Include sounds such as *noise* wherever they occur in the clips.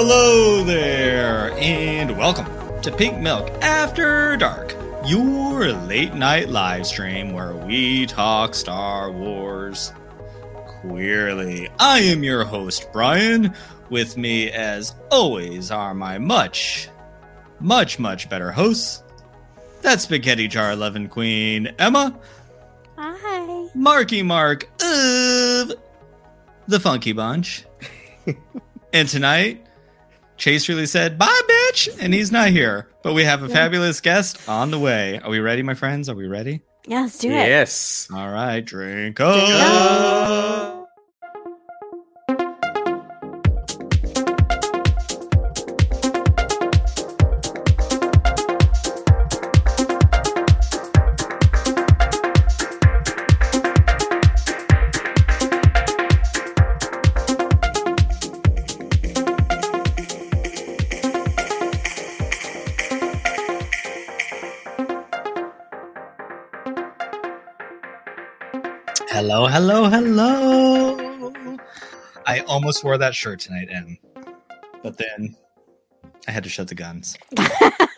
Hello there, and welcome to Pink Milk After Dark, your late night live stream where we talk Star Wars queerly. I am your host, Brian. With me, as always, are my much, much, much better hosts. That's Spaghetti Jar 11 Queen Emma, Hi. Marky Mark of the Funky Bunch. *laughs* and tonight, Chase really said, bye, bitch, and he's not here. But we have a Yeah. fabulous guest on the way. Are we ready, my friends? Are we ready? Yeah, let's do it. Yes. All right, drink Drink up. Almost wore that shirt tonight, and But then I had to shut the guns. *laughs*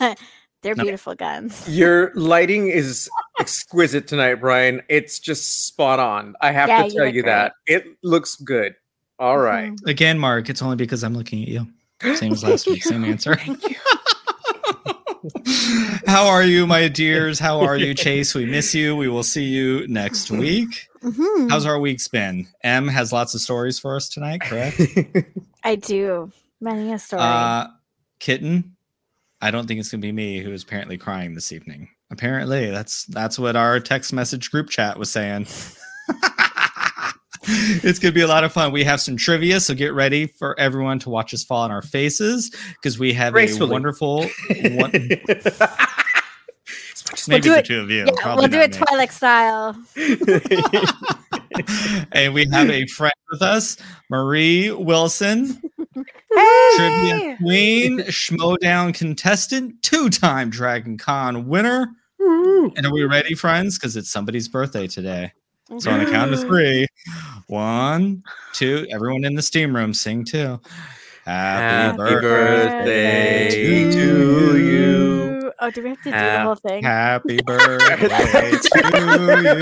They're No. beautiful guns. Your lighting is *laughs* exquisite tonight, Brian. It's just spot on. I have Yeah, to tell look you that. It looks good. All right. Mhm. Again, Mark, it's only because I'm looking at you. Same as last week, same answer. *laughs* Thank you. How are you, my dears? How are you, Chase? We miss you. We will see you next week. Mhm. How's our week's been? M has lots of stories for us tonight, correct? *laughs* I do. Many a story. Uh, kitten, I don't think it's gonna be me who is apparently crying this evening. Apparently, that's that's what our text message group chat was saying. *laughs* it's gonna be a lot of fun. We have some trivia, so get ready for everyone to watch us fall on our faces because we have a wonderful. *laughs* One, As maybe do the it- two of you. yeah, we'll do it me. Twilight style. *laughs* and we have a friend with us, Marie Wilson, *laughs* trivia queen, Schmoedown contestant, two-time Dragon Con winner. And are we ready, friends? Because it's somebody's birthday today. So on the count of three, one, two, everyone in the steam room sing too. Happy, Happy birthday, birthday to you. Oh, do we have to do the whole thing? Happy *laughs* birthday to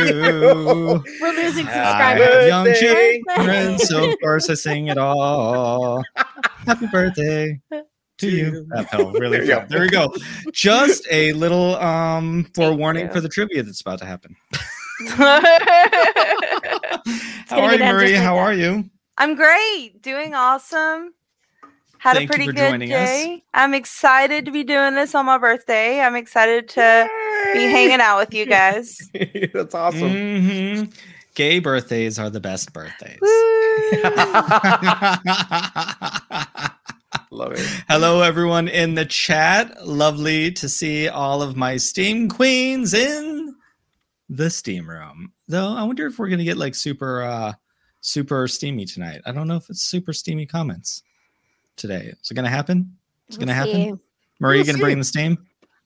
you. We're losing I subscribers. have young Birthday. children, so of course I sing it all. Happy birthday to you. That felt really There you fun. go. There we go. Just a little um forewarning for the trivia that's about to happen. *laughs* How are you, Marie? like How that. are you? I'm great, doing awesome. Had Thank a pretty good joining us. day. I'm excited to be doing this on my birthday. I'm excited to be hanging out with you guys. *laughs* That's awesome. Mhm. Gay birthdays are the best birthdays. *laughs* Love it. Hello, everyone in the chat. Lovely to see all of my Steam queens in the Steam room. Though I wonder if we're gonna get like super, uh super steamy tonight. I don't know if it's super steamy comments today. Is it gonna happen? Is it gonna happen? Marie, you We'll gonna bring the steam?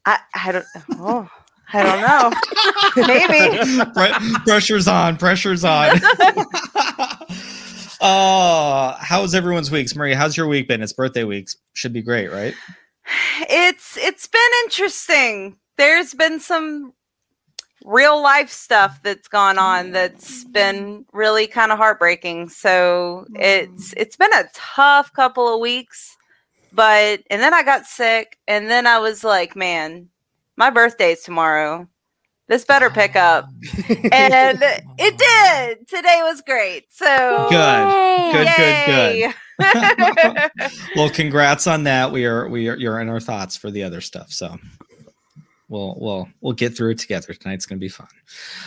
I, I don't. Oh, I don't know. *laughs* Maybe. Pre- pressure's on. Pressure's on. *laughs* *laughs* Uh, oh, how's everyone's weeks, Marie? How's your week been? It's birthday weeks. Should be great, right? *sighs* It's it's been interesting. There's been some real life stuff that's gone on mm-hmm. that's been really kind of heartbreaking. So it's mm-hmm. it's been a tough couple of weeks. But and then I got sick and then I was like, man, my birthday's tomorrow. This better pick up. And it did. Today was great. So Good. Good, Yay. good, *laughs* *laughs* Well, congrats on that. We are we are you're in our thoughts for the other stuff. So we'll we'll we'll get through it together. Tonight's gonna be fun.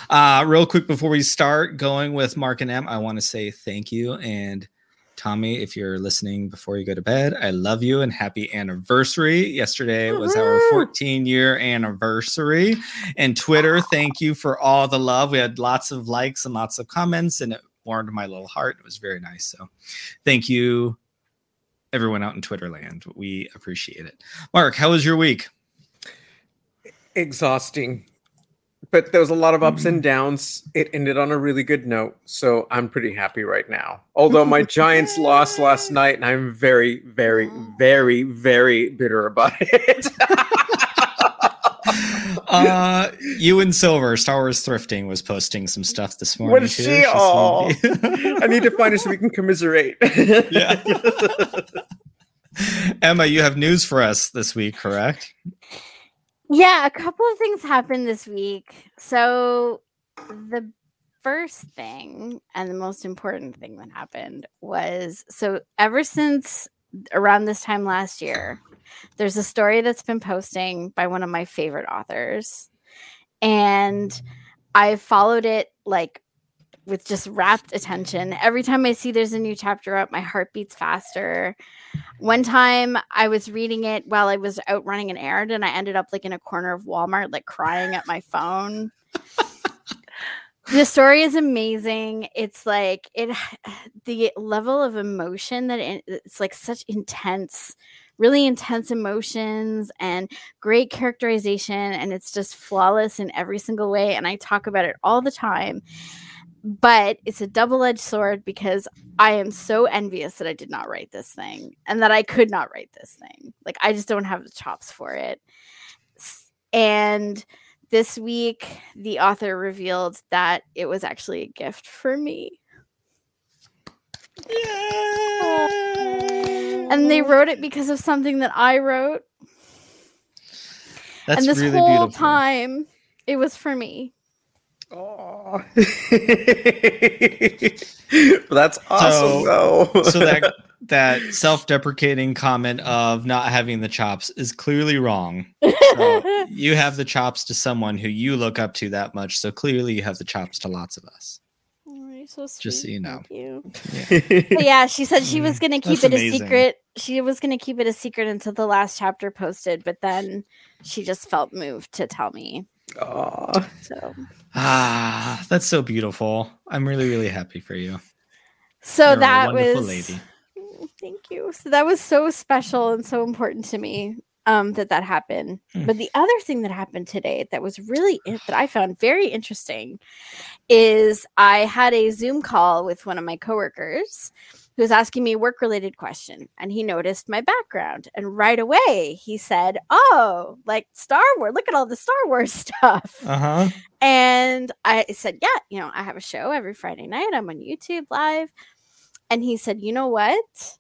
Uh real quick before we start going with Mark and M, I want to say thank you and Tommy, if you're listening before you go to bed, I love you and happy anniversary. Yesterday was our 14 year anniversary. And Twitter, thank you for all the love. We had lots of likes and lots of comments, and it warmed my little heart. It was very nice. So thank you, everyone out in Twitter land. We appreciate it. Mark, how was your week? Exhausting. but there was a lot of ups and downs. It ended on a really good note, so I'm pretty happy right now. Although my Giants lost last night, and I'm very, very, very, very bitter about it. *laughs* uh, you and Silver, Star Wars Thrifting, was posting some stuff this morning. What is she? She's Oh. I need to find her so we can commiserate. Yeah. *laughs* Emma, you have news for us this week, correct? Yeah, a couple of things happened this week. So the first thing and the most important thing that happened was so ever since around this time last year, there's a story that's been posting by one of my favorite authors. And I followed it like with just rapt attention. Every time I see there's a new chapter up, my heart beats faster. One time I was reading it while I was out running an errand and I ended up like in a corner of Walmart, like crying at my phone. the story is amazing. It's like it *sighs* the level of emotion that it, it's like such intense, really intense emotions and great characterization and it's just flawless in every single way and I talk about it all the time. But it's a double-edged sword because I am so envious that I did not write this thing and that I could not write this thing. Like I just don't have the chops for it. And this week the author revealed that it was actually a gift for me. Yay! And they wrote it because of something that I wrote. That's and this really whole beautiful. time it was for me. Aw. *laughs* That's awesome, though. so that *laughs* that self-deprecating comment of not having the chops is clearly wrong. *laughs* So you have the chops to someone who you look up to that much, so clearly you have the chops to lots of us. Oh, you're so Just so you know. Thank you. Yeah. Yeah, she said she was mm, going to keep That's it amazing. a secret. She was going to keep it a secret until the last chapter posted, but then she just felt moved to tell me. Aw. So, Ah, that's so beautiful. I'm really, really happy for you. so You're a that wonderful was. lady. Mm, Thank you. So that was so special and so important to me um, that that happened. Hmm. But the other thing that happened today that was really in- that I found very interesting is I had a Zoom call with one of my coworkers who was asking me a work related question and he noticed my background and right away he said, "Oh, like Star Wars. Look at all the Star Wars *laughs* stuff." Uh-huh. And I said, Yeah, you know, I have a show every Friday night. I'm on YouTube live. And he said, You know what?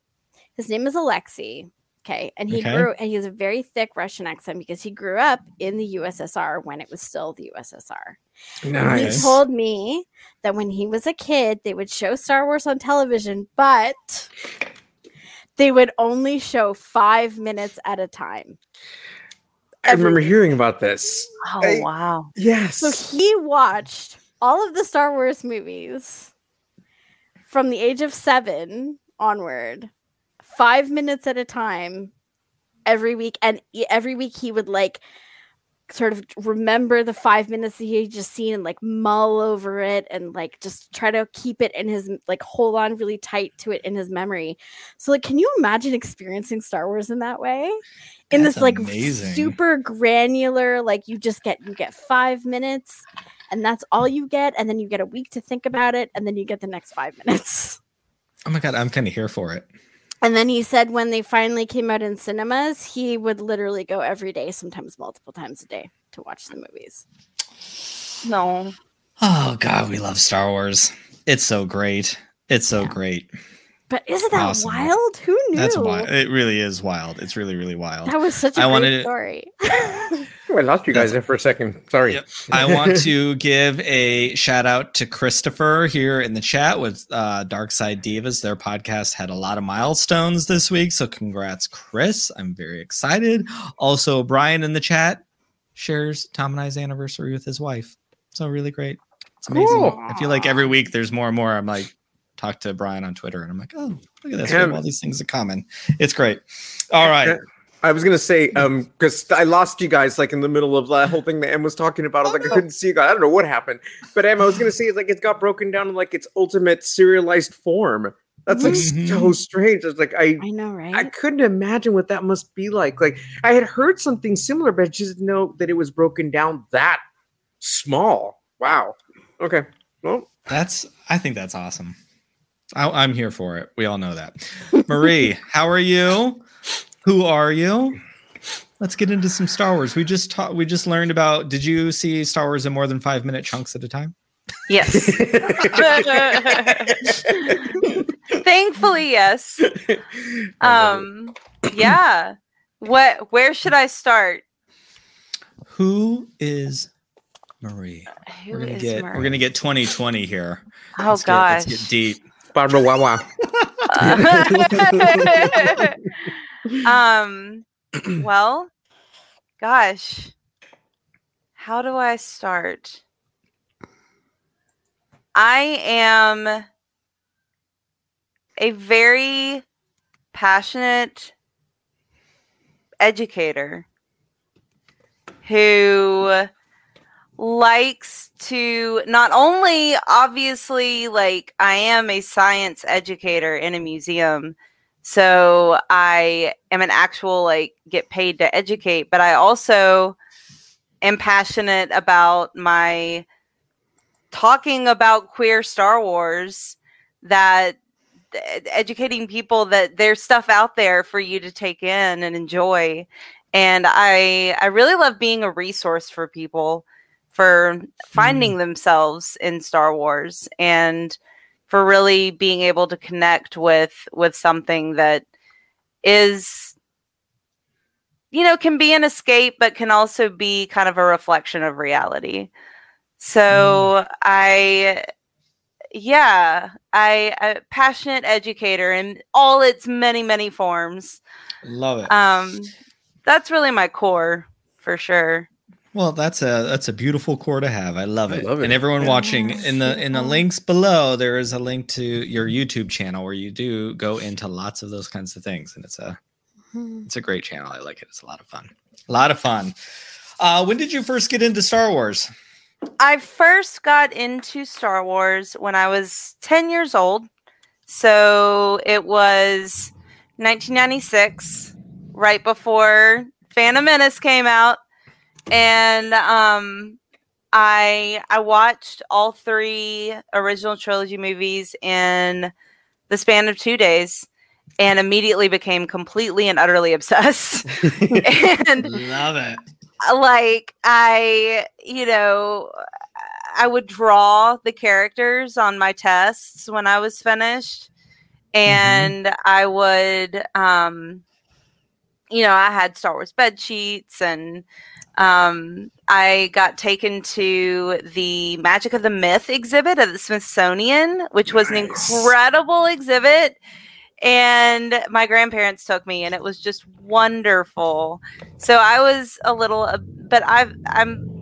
His name is Alexei. Okay. And he Okay. grew, and he has a very thick Russian accent because he grew up in the USSR when it was still the USSR. Nice. He told me that when he was a kid, they would show Star Wars on television, but they would only show five minutes at a time. I remember hearing about this. Oh I- wow. Yes. So he watched all of the Star Wars movies from the age of seven onward, five minutes at a time, every week. And every week he would like sort of remember the five minutes that he had just seen and like mull over it and like just try to keep it in his like hold on really tight to it in his memory. So like can you imagine experiencing Star Wars in that way? In That's this like amazing. super granular, like you just get you get five minutes and that's all you get, and then you get a week to think about it, and then you get the next five minutes. Oh my god, I'm kind of here for it. And then he said when they finally came out in cinemas, he would literally go every day, sometimes multiple times a day, to watch the movies. No. Oh god, we love Star Wars. It's so great. It's so Yeah. great. But isn't that Awesome. wild? Who knew? That's wild. It really is wild. It's really, really wild. That was such a I great wanted to- story. *laughs* Oh, I lost you guys there for a second. Sorry. Yep. I want to *laughs* give a shout out to Christopher here in the chat with uh, Dark Side Divas. Their podcast had a lot of milestones this week, so congrats, Chris. I'm very excited. Also, Brian in the chat shares Tom and I's anniversary with his wife. So really great. It's amazing. Cool. I feel like every week there's more and more. I'm like, talk to Brian on Twitter, and I'm like, oh, look at this. We have all these things in common. It's great. All right. I was gonna say, um, because I lost you guys like in the middle of that whole thing that Em was talking about. I was Oh, like, no. I couldn't see you guys. I don't know what happened. But Em, I was gonna say, it's like, it's got broken down in like its ultimate serialized form. That's like Mhm. so strange. It's like I I know, right? I couldn't imagine what that must be like. Like I had heard something similar, but I just didn't know that it was broken down that small. Wow. Okay. Well, That's I think that's awesome. I, I'm here for it. We all know that. Marie, *laughs* how are you? Who are you? Let's get into some Star Wars. We just taught. We just learned about. Did you see Star Wars in more than five minute chunks at a time? Yes. *laughs* Thankfully, yes. Um, yeah. What? Where should I start? Who is Marie? Who we're gonna is get. Marie? We're gonna get 2020 here. Oh Let's get- gosh. let's get deep. Wawa. *laughs* um. *clears throat* Well, gosh. How do I start? I am a very passionate educator who likes to not only obviously like I am a science educator in a museum so I am an actual like get paid to educate but I also am passionate about my talking about queer Star Wars that educating people that there's stuff out there for you to take in and enjoy. And I I really love being a resource for people for finding themselves in Star Wars and for really being able to connect with with something that is you know can be an escape but can also be kind of a reflection of reality. So i yeah i a passionate educator in all its many many forms. Love it. um that's really my core for sure Well, that's a that's a beautiful core to have. I love it. I it. love it. And everyone Yeah. watching in the in the links below, there is a link to your YouTube channel where you do go into lots of those kinds of things, and it's a it's a great channel. I like it. It's a lot of fun. A lot of fun. Uh, when did you first get into Star Wars? I first got into Star Wars when I was 10 years old. So it was 1996, right before Phantom Menace came out. And um, I I watched all three original trilogy movies in the span of two days and immediately became completely and utterly obsessed. *laughs* and Love it. like I, you know, I would draw the characters on my tests when I was finished, and I would, um, you know, I had Star Wars bed sheets, and um, I got taken to the Magic of the Myth exhibit at the Smithsonian, which was an incredible exhibit. And my grandparents took me, and it was just wonderful. So I was a little, but I've I'm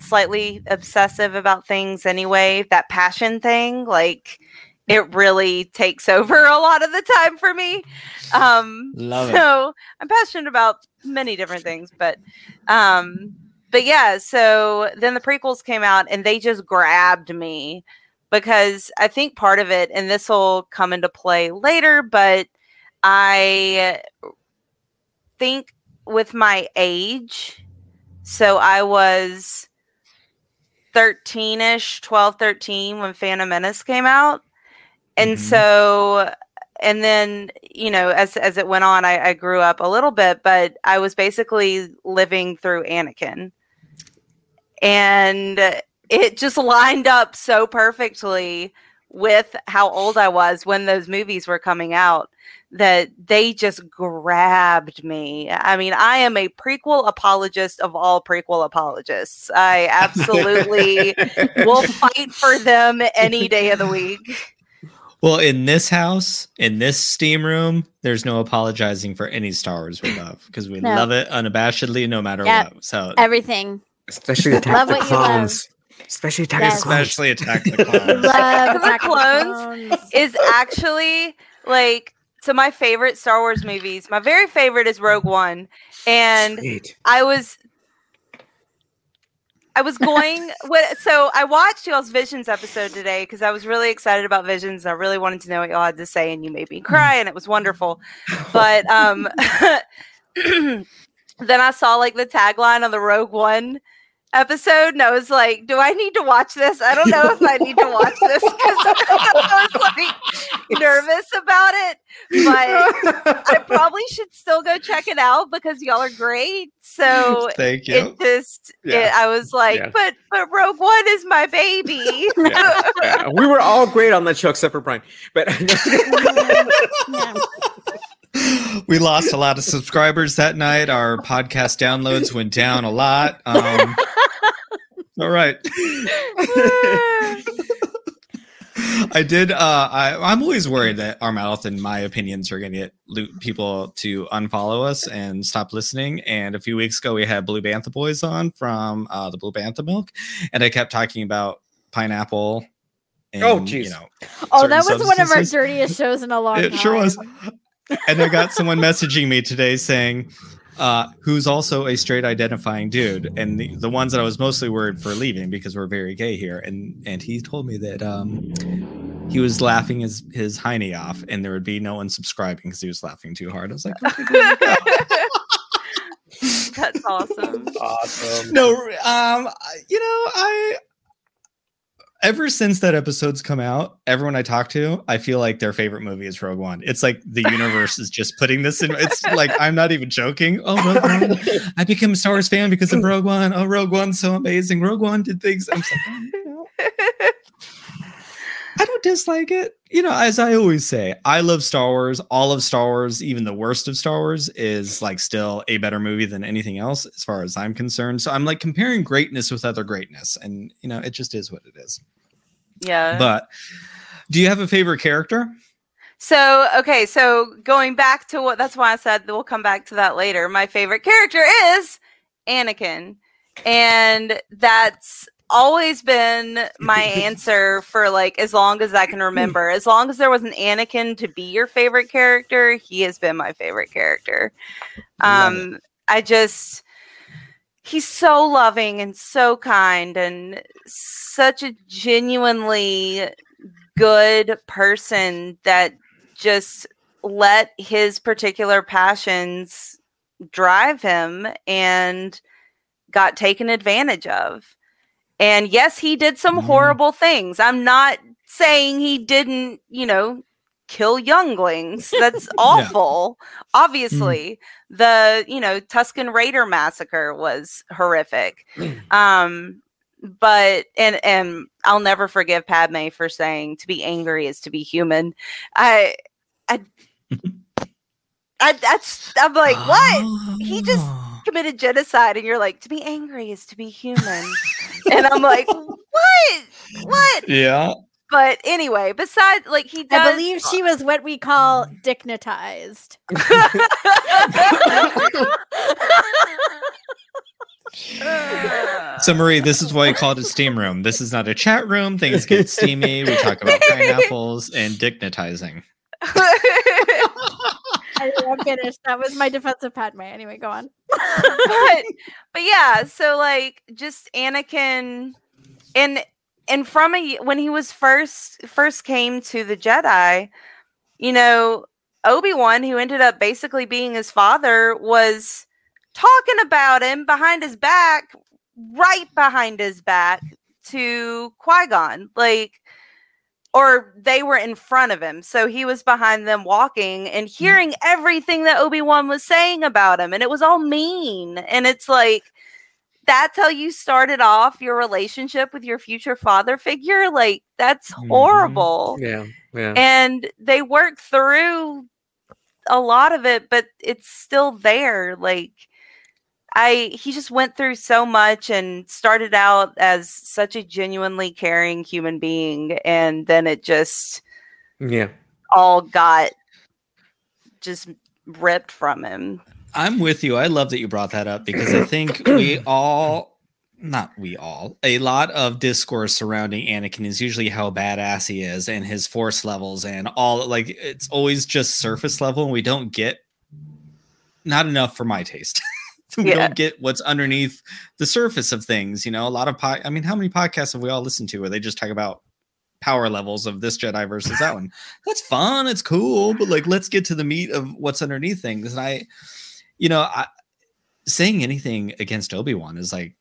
slightly obsessive about things anyway. That passion thing, like it really takes over a lot of the time for me. Um, Love it. so I'm passionate about many different things, but um, but yeah. So then the prequels came out, and they just grabbed me because I think part of it, and this will come into play later, but I think with my age, so I was 13 ish, 12, 13 when Phantom Menace came out. And Mhm. so, and then, you know, as, as it went on, I, I grew up a little bit, but I was basically living through Anakin. And it just lined up so perfectly with how old I was when those movies were coming out that they just grabbed me. I mean, I am a prequel apologist of all prequel apologists. I *laughs* absolutely will fight for them any day of the week. *laughs* Well, in this house, in this steam room, there's no apologizing for any Star Wars we *laughs* love because we No. love it unabashedly, no matter Yep. what. So, Everything. Especially *laughs* Attack Love the what you love. Clones. Especially Attack Yes. the Clones. especially Attack the *laughs* Clones. Love of the Attack of Clones Clones. Is actually like so my favorite Star Wars movies. My very favorite is Rogue One. And Sweet. I was I was going with so I watched y'all's Visions episode today because I was really excited about Visions. I really wanted to know what y'all had to say, and you made me cry, and it was wonderful. But um *clears throat* then I saw like the tagline on the Rogue One episode and I was like, do I need to watch this? I don't know if I need to watch this *laughs* because *laughs* I was like nervous about it. But I probably should still go check it out because y'all are great. So Thank you. it just Yeah. it, I was like, Yeah. but but Rogue One is my baby. Yeah, yeah. We were all great on that show except for Brian. But *laughs* Yeah. We lost a lot of subscribers that night. Our podcast downloads went down a lot. Um, all right. *laughs* I did. Uh, I, I'm always worried that our mouth and my opinions are going to get lo- people to unfollow us and stop listening. And a few weeks ago, we had Blue Bantha Boys on from uh, the Blue Bantha Milk, and I kept talking about pineapple. And, Oh, you jeez. know, Oh, that was one of our dirtiest shows in a long It time. sure was. And I got someone messaging me today saying, uh, who's also a straight identifying dude, and the, the ones that I was mostly worried for leaving because we're very gay here, and and he told me that um, he was laughing his his hiney off, and there would be no one subscribing because he was laughing too hard. I was like, okay, there you go. *laughs* That's awesome. awesome. no, um, you know, I ever since that episode's come out, everyone I talk to, I feel like their favorite movie is Rogue One. It's like the *laughs* universe is just putting this in. It's like I'm not even joking. Oh, Rogue *laughs* One. I became a Star Wars fan because of Rogue One. Oh, Rogue One's so amazing. Rogue One did things. I'm just like, you know, I don't dislike it. You know, as I always say, I love Star Wars. All of Star Wars, even the worst of Star Wars, is like still a better movie than anything else, as far as I'm concerned. So I'm like comparing greatness with other greatness, and you know, it just is what it is. yeah. But do you have a favorite character? So, okay, so going back to what that's why I said we'll come back to that later. My favorite character is Anakin. And that's always been my *laughs* answer for like as long as I can remember. As long as there was an Anakin to be your favorite character, he has been my favorite character. Um I just he's so loving and so kind and such a genuinely good person that just let his particular passions drive him and got taken advantage of. And yes, he did some Mhm. horrible things. I'm not saying he didn't, you know, kill younglings. *laughs* That's awful. Obviously, the, you know, Tusken Raider massacre was horrific. *clears throat* Um but and and I'll never forgive Padme for saying to be angry is to be human. I I *laughs* I that's I'm like, what? He just Oh. committed genocide and you're like, to be angry is to be human. *laughs* and I'm like, *laughs* what? What? Yeah. But anyway, besides like he does I believe she was what we call dignitized. *laughs* So Marie, this is why we call it a steam room. This is not a chat room. Things get steamy. We talk about *laughs* pineapples and dignitizing. I, am finished. That was my defensive Padme. Anyway, go on. *laughs* but but yeah, so like just Anakin and and from a when he was first first came to the Jedi, you know, Obi-Wan who ended up basically being his father was talking about him behind his back, right behind his back to Qui-Gon. Like or they were in front of him. So he was behind them walking and hearing everything that Obi-Wan was saying about him. And it was all mean. And it's like, that's how you started off your relationship with your future father figure. Like, that's Mhm. horrible. Yeah, yeah. And they work through a lot of it, but it's still there. Like, I he just went through so much and started out as such a genuinely caring human being and then it just yeah. all got just ripped from him. I'm with you. I love that you brought that up because I think we *clears throat* all, not we all, a lot of discourse surrounding Anakin is usually how badass he is and his force levels and all. Like it's always just surface level, and we don't get not enough for my taste. *laughs* *laughs* we Yeah. don't get what's underneath the surface of things. You know, a lot of po- I mean, how many podcasts have we all listened to where they just talk about power levels of this Jedi versus that one? *laughs* That's fun. It's cool, but like, let's get to the meat of what's underneath things. And I, you know, I, saying anything against Obi Wan is like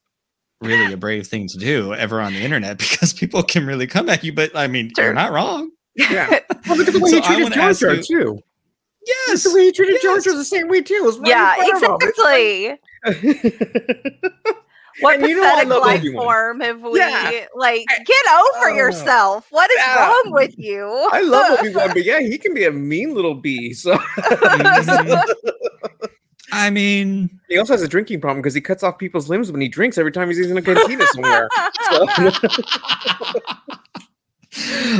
really a brave thing to do ever on the internet *laughs* because people can really come at you. But I mean, Sure. you're not wrong. Yeah. Well, look at the way So he treated wanna Jar Jar too. Yes. The way he treated Jar yes. Jar the same way too. It was yeah, in front of him. exactly. What *laughs* And you know pathetic life Obi-Wan. form have we Yeah. like? I- Get over Oh. yourself. What is Yeah. wrong with you? I love Obi Wan, but yeah, he can be a mean little bee. So Mhm. *laughs* I mean, he also has a drinking problem because he cuts off people's limbs when he drinks every time he's in a cantina somewhere. So- *laughs*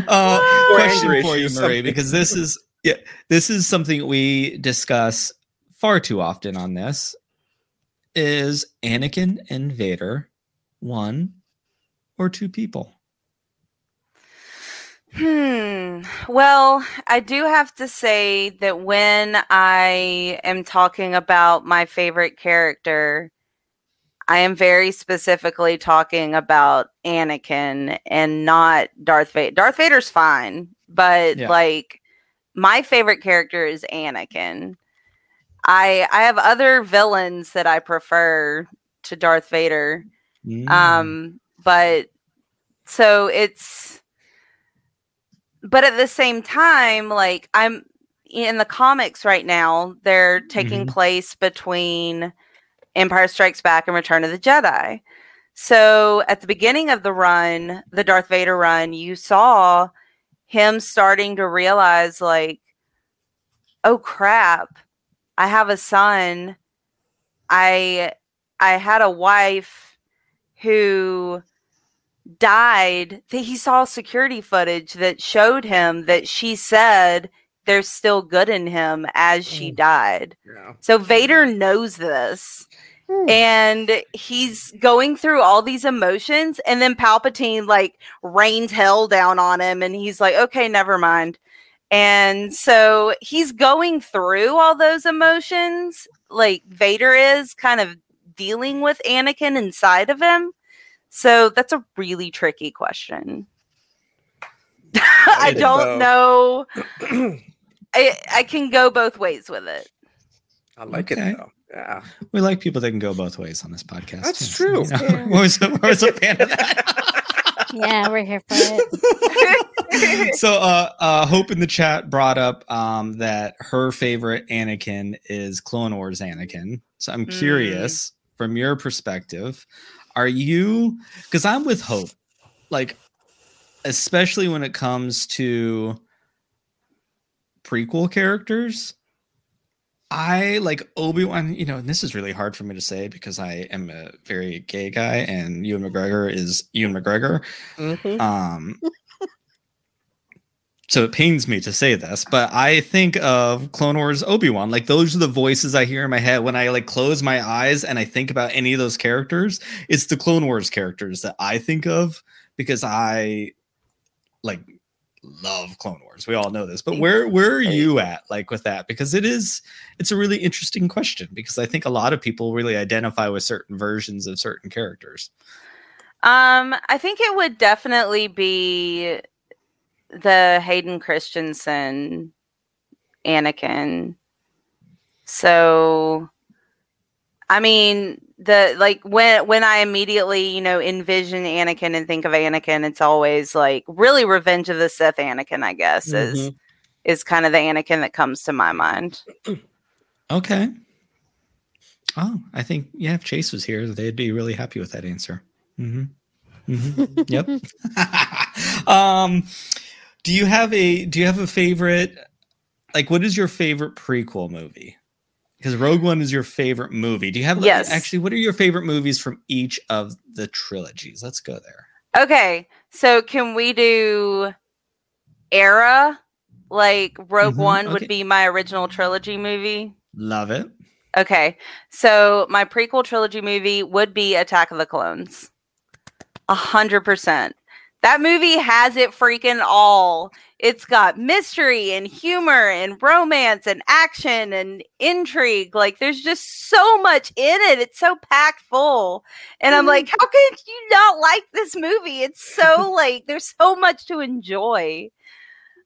uh, Or question for you, Marie, because this is yeah, this is something we discuss far too often on this. Is Anakin and Vader one or two people? Hmm. Well, I do have to say that when I am talking about my favorite character, I am very specifically talking about Anakin and not Darth Vader. Darth Vader's fine, but Yeah. like my favorite character is Anakin. I I have other villains that I prefer to Darth Vader. Mm. Um, but so it's, but at the same time, like I'm in the comics right now, they're taking Mhm. place between Empire Strikes Back and Return of the Jedi. So at the beginning of the run, the Darth Vader run, you saw him starting to realize, like, oh crap, I have a son. I I had a wife who died. That he saw security footage that showed him that she said there's still good in him as she Mm. died. yeah. So Vader knows this. Hmm. And he's going through all these emotions, and then Palpatine like rains hell down on him, and he's like, okay, never mind. And so he's going through all those emotions, like Vader is kind of dealing with Anakin inside of him. So that's a really tricky question. *laughs* I don't know. *clears throat* I, I can go both ways with it. I like Okay. it though. Yeah. We like people that can go both ways on this podcast. That's too. true. You know, Yeah. *laughs* we're, always, we're always a fan of that. *laughs* Yeah, we're here for it. *laughs* so uh, uh hope in the chat brought up um that her favorite anakin is clone wars anakin so i'm Mm. curious from your perspective are you because i'm with hope like especially when it comes to prequel characters i like obi-wan you know and this is really hard for me to say because i am a very gay guy and ewan mcgregor is ewan mcgregor Mhm. um, so it pains me to say this, but I think of Clone Wars Obi Wan. Like those are the voices I hear in my head when I like close my eyes and I think about any of those characters. It's the Clone Wars characters that I think of because I like love Clone Wars. We all know this, but where where are you at like with that? Because it is it's a really interesting question because I think a lot of people really identify with certain versions of certain characters. Um, I think it would definitely be the Hayden Christensen Anakin. So I mean the like when when I immediately, you know, envision Anakin and think of Anakin, it's always like really Revenge of the Sith Anakin, I guess, is is kind of the Anakin that comes to my mind. *clears throat* Okay. Oh, I think yeah. If Chase was here, they'd be really happy with that answer. hmm hmm *laughs* yep. *laughs* um, do you have a Do you have a favorite? Like, what is your favorite prequel movie? Because Rogue One is your favorite movie. Do you have? Yes. Actually, what are your favorite movies from each of the trilogies? Let's go there. Okay, so can we do era? Like Rogue Mhm, One okay. would be my original trilogy movie. Love it. Okay, so my prequel trilogy movie would be Attack of the Clones. A hundred percent. That movie has it freaking all. It's got mystery and humor and romance and action and intrigue. Like there's just so much in it. It's so packed full. And I'm like, how could you not like this movie? It's so *laughs* like there's so much to enjoy.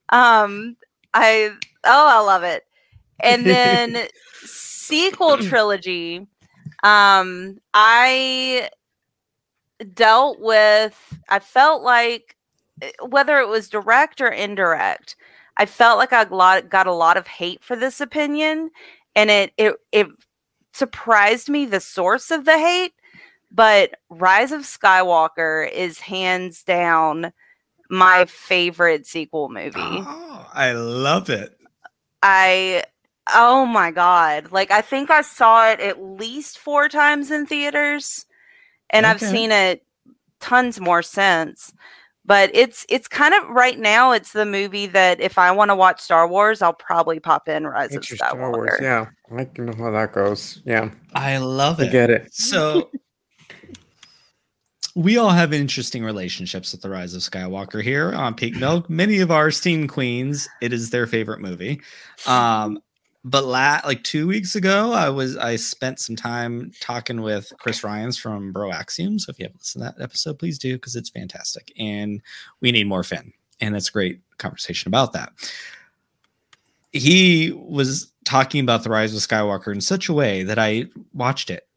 Um I oh I love it. And then *laughs* sequel trilogy um i dealt with I felt like whether it was direct or indirect, I felt like I got, a lot of hate for this opinion and it it it surprised me the source of the hate, but Rise of Skywalker is hands down my favorite sequel movie. Oh, I love it. I oh my god. Like I think I saw it at least 4 times in theaters and I've seen it tons more since. But it's it's kind of right now it's the movie that if I want to watch Star Wars, I'll probably pop in Rise of It's your Star Wars. Skywalker. Yeah, I can know how that goes. Yeah, I love it. I it. get it. So *laughs* we all have interesting relationships with the Rise of Skywalker here on Pink Milk. Many of our steam queens, it is their favorite movie. Um, but la- like two weeks ago, I was I spent some time talking with Chris Ryans from Bro Axiom. So if you haven't listened to that episode, please do because it's fantastic and we need more Finn. And it's a great conversation about that. He was talking about the Rise of Skywalker in such a way that I watched it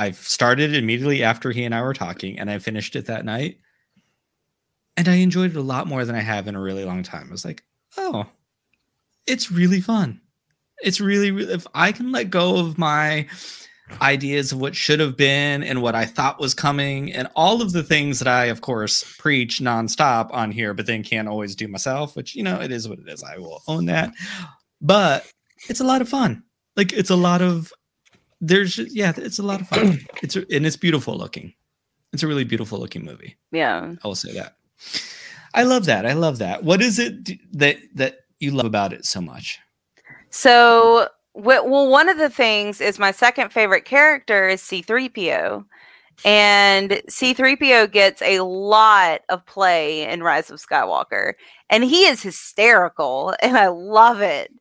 I started immediately after he and I were talking, and I finished it that night. And I enjoyed it a lot more than I have in a really long time. I was like, oh, it's really fun. It's really, really if I can let go of my ideas of what should have been and what I thought was coming, and all of the things that I, of course, preach nonstop on here, but then can't always do myself, which, you know, it is what it is. I will own that. But it's a lot of fun. Like, it's a lot of there's yeah, it's a lot of fun. *clears throat* It's and it's beautiful looking. It's a really beautiful looking movie. Yeah. I will say that. I love that. I love that. What is it that that you love about it so much? So, well, one of the things is my second favorite character is C3PO. And C3PO gets a lot of play in Rise of Skywalker. And he is hysterical, *laughs* and I love it.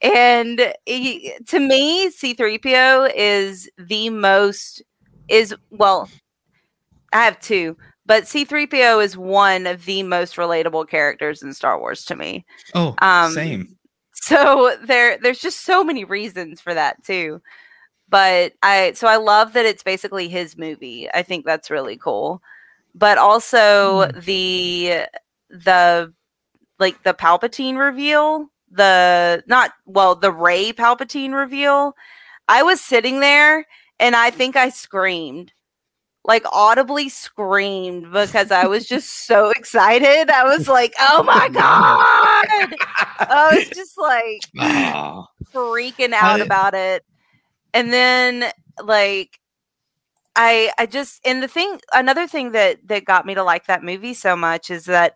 And he, to me, C3PO is the most, is, well, I have two, but C3PO is one of the most relatable characters in Star Wars to me. Oh, Um, same. So there there's just so many reasons for that too. But I so I love that it's basically his movie. I think that's really cool. But also hmm. the the like the Palpatine reveal, the not well, the Rey Palpatine reveal. I was sitting there and I think I screamed. Like audibly screamed because I was just so *laughs* excited. I was like, "Oh my god!" I was just like *laughs* freaking out I- about it. And then like I I just and the thing another thing that that got me to like that movie so much is that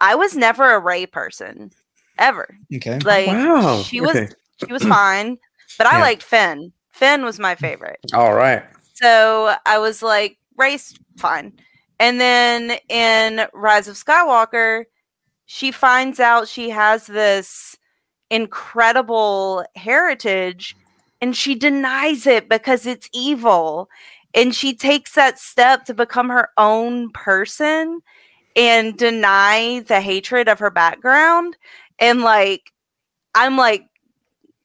I was never a Rey person ever. okay. Like wow. she was she was fine, but I Yeah. liked Finn. Finn was my favorite. All right. So I was like, race, fine. And then in Rise of Skywalker, she finds out she has this incredible heritage and she denies it because it's evil. And she takes that step to become her own person and deny the hatred of her background. And like, I'm like,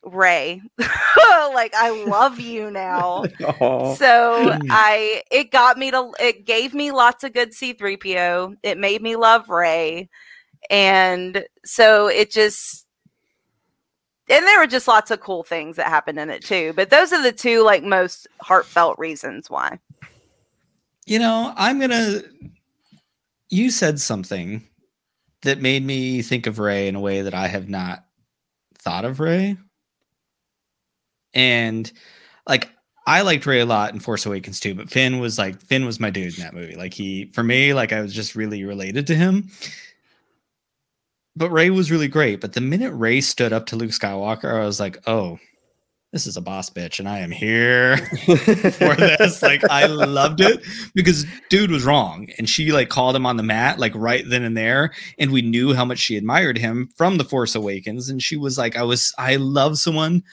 Rey, *laughs* like, I love you now. *laughs* Oh, So Mm. I it got me to it gave me lots of good C3PO. It made me love Rey. And so it just and there were just lots of cool things that happened in it too. But those are the two like most heartfelt reasons why. You know, I'm gonna. You said something that made me think of Rey in a way that I have not thought of Rey. And like I liked Rey a lot in Force Awakens too, but Finn was like Finn was my dude in that movie. Like he for me, like I was just really related to him. But Rey was really great. But the minute Rey stood up to Luke Skywalker, I was like, oh, this is a boss bitch, and I am here *laughs* for this. Like I loved it because dude was wrong, and she like called him on the mat like right then and there, and we knew how much she admired him from the Force Awakens, and she was like, I was I love someone.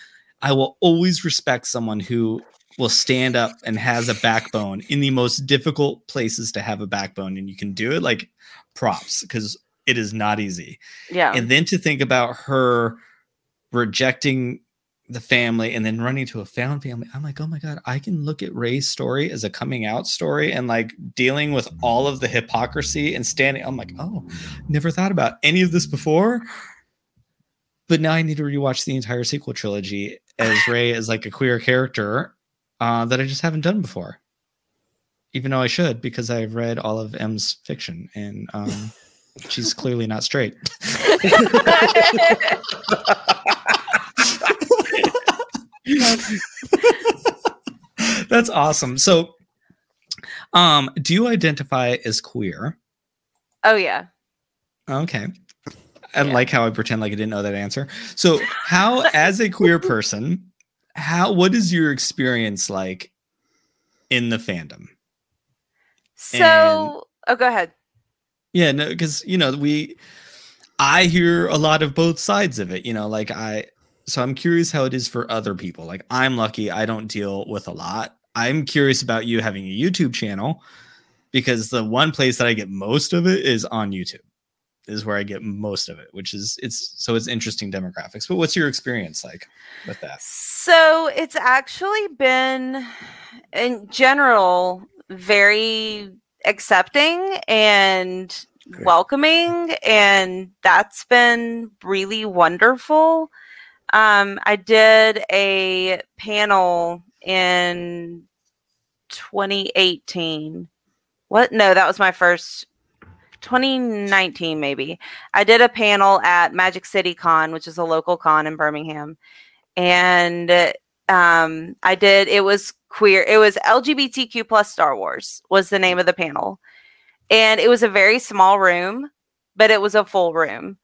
I will always respect someone who will stand up and has a backbone in the most difficult places to have a backbone, and you can do it. Like props because it is not easy Yeah. and then to think about her rejecting the family and then running to a found family i'm like oh my god i can look at ray's story as a coming out story and like dealing with all of the hypocrisy and standing i'm like oh never thought about any of this before but now i need to rewatch the entire sequel trilogy as Rey as like a queer character uh, that i just haven't done before even though i should because i've read all of m's fiction and um, she's *laughs* clearly not straight That's awesome. So, um, do you identify as queer? oh yeah. Okay. I Yeah. like how I pretend like I didn't know that answer. So, how, *laughs* as a queer person, how what is your experience like in the fandom? So oh go ahead. Yeah, no, because you know we, I hear a lot of both sides of it. You know, like I, so I'm curious how it is for other people. Like I'm lucky I don't deal with a lot. I'm curious about you having a YouTube channel because the one place that I get most of it is on YouTube. Is where I get most of it, which is it's so it's interesting demographics. But what's your experience like with that? So it's actually been, in general, very accepting and Good. welcoming, and that's been really wonderful. Um, I did a panel in 2018. What? No, that was my first 2019 maybe. I did a panel at Magic City Con, which is a local con in Birmingham. And um I did it was queer. It was LGBTQ plus Star Wars was the name of the panel. And it was a very small room, but it was a full room.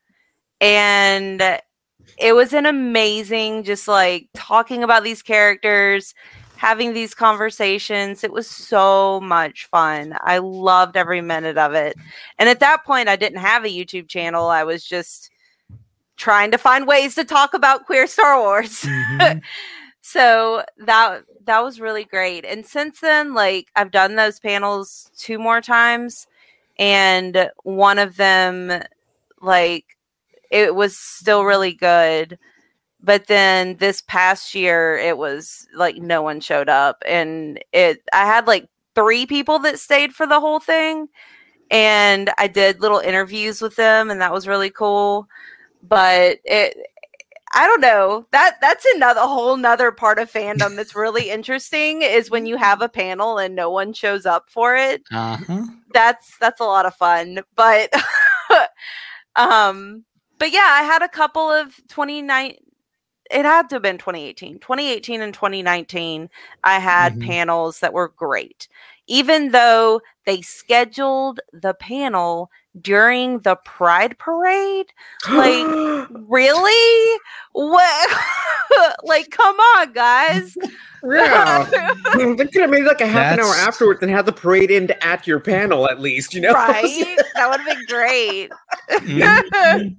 And it was an amazing just like talking about these characters having these conversations. It was so much fun. I loved every minute of it. And at that point, I didn't have a YouTube channel. I was just trying to find ways to talk about queer Star Wars. *laughs* Mhm. so that that was really great. And since then, like I've done those panels two more times, and one of them, like it was still really good but then this past year it was like no one showed up and it i had like three people that stayed for the whole thing and i did little interviews with them and that was really cool but it i don't know that that's another whole nother part of fandom that's really interesting is when you have a panel and no one shows up for it Uh-huh. that's that's a lot of fun but *laughs* um but yeah i had a couple of 29 it had to have been 2018 2018 and 2019 i had Mhm. panels that were great even though they scheduled the panel during the pride parade like *gasps* really what *laughs* like come on guys *laughs* yeah. *laughs* they could have made like a half an hour afterwards and had the parade end at your panel at least, you know? right that would have been great Mhm.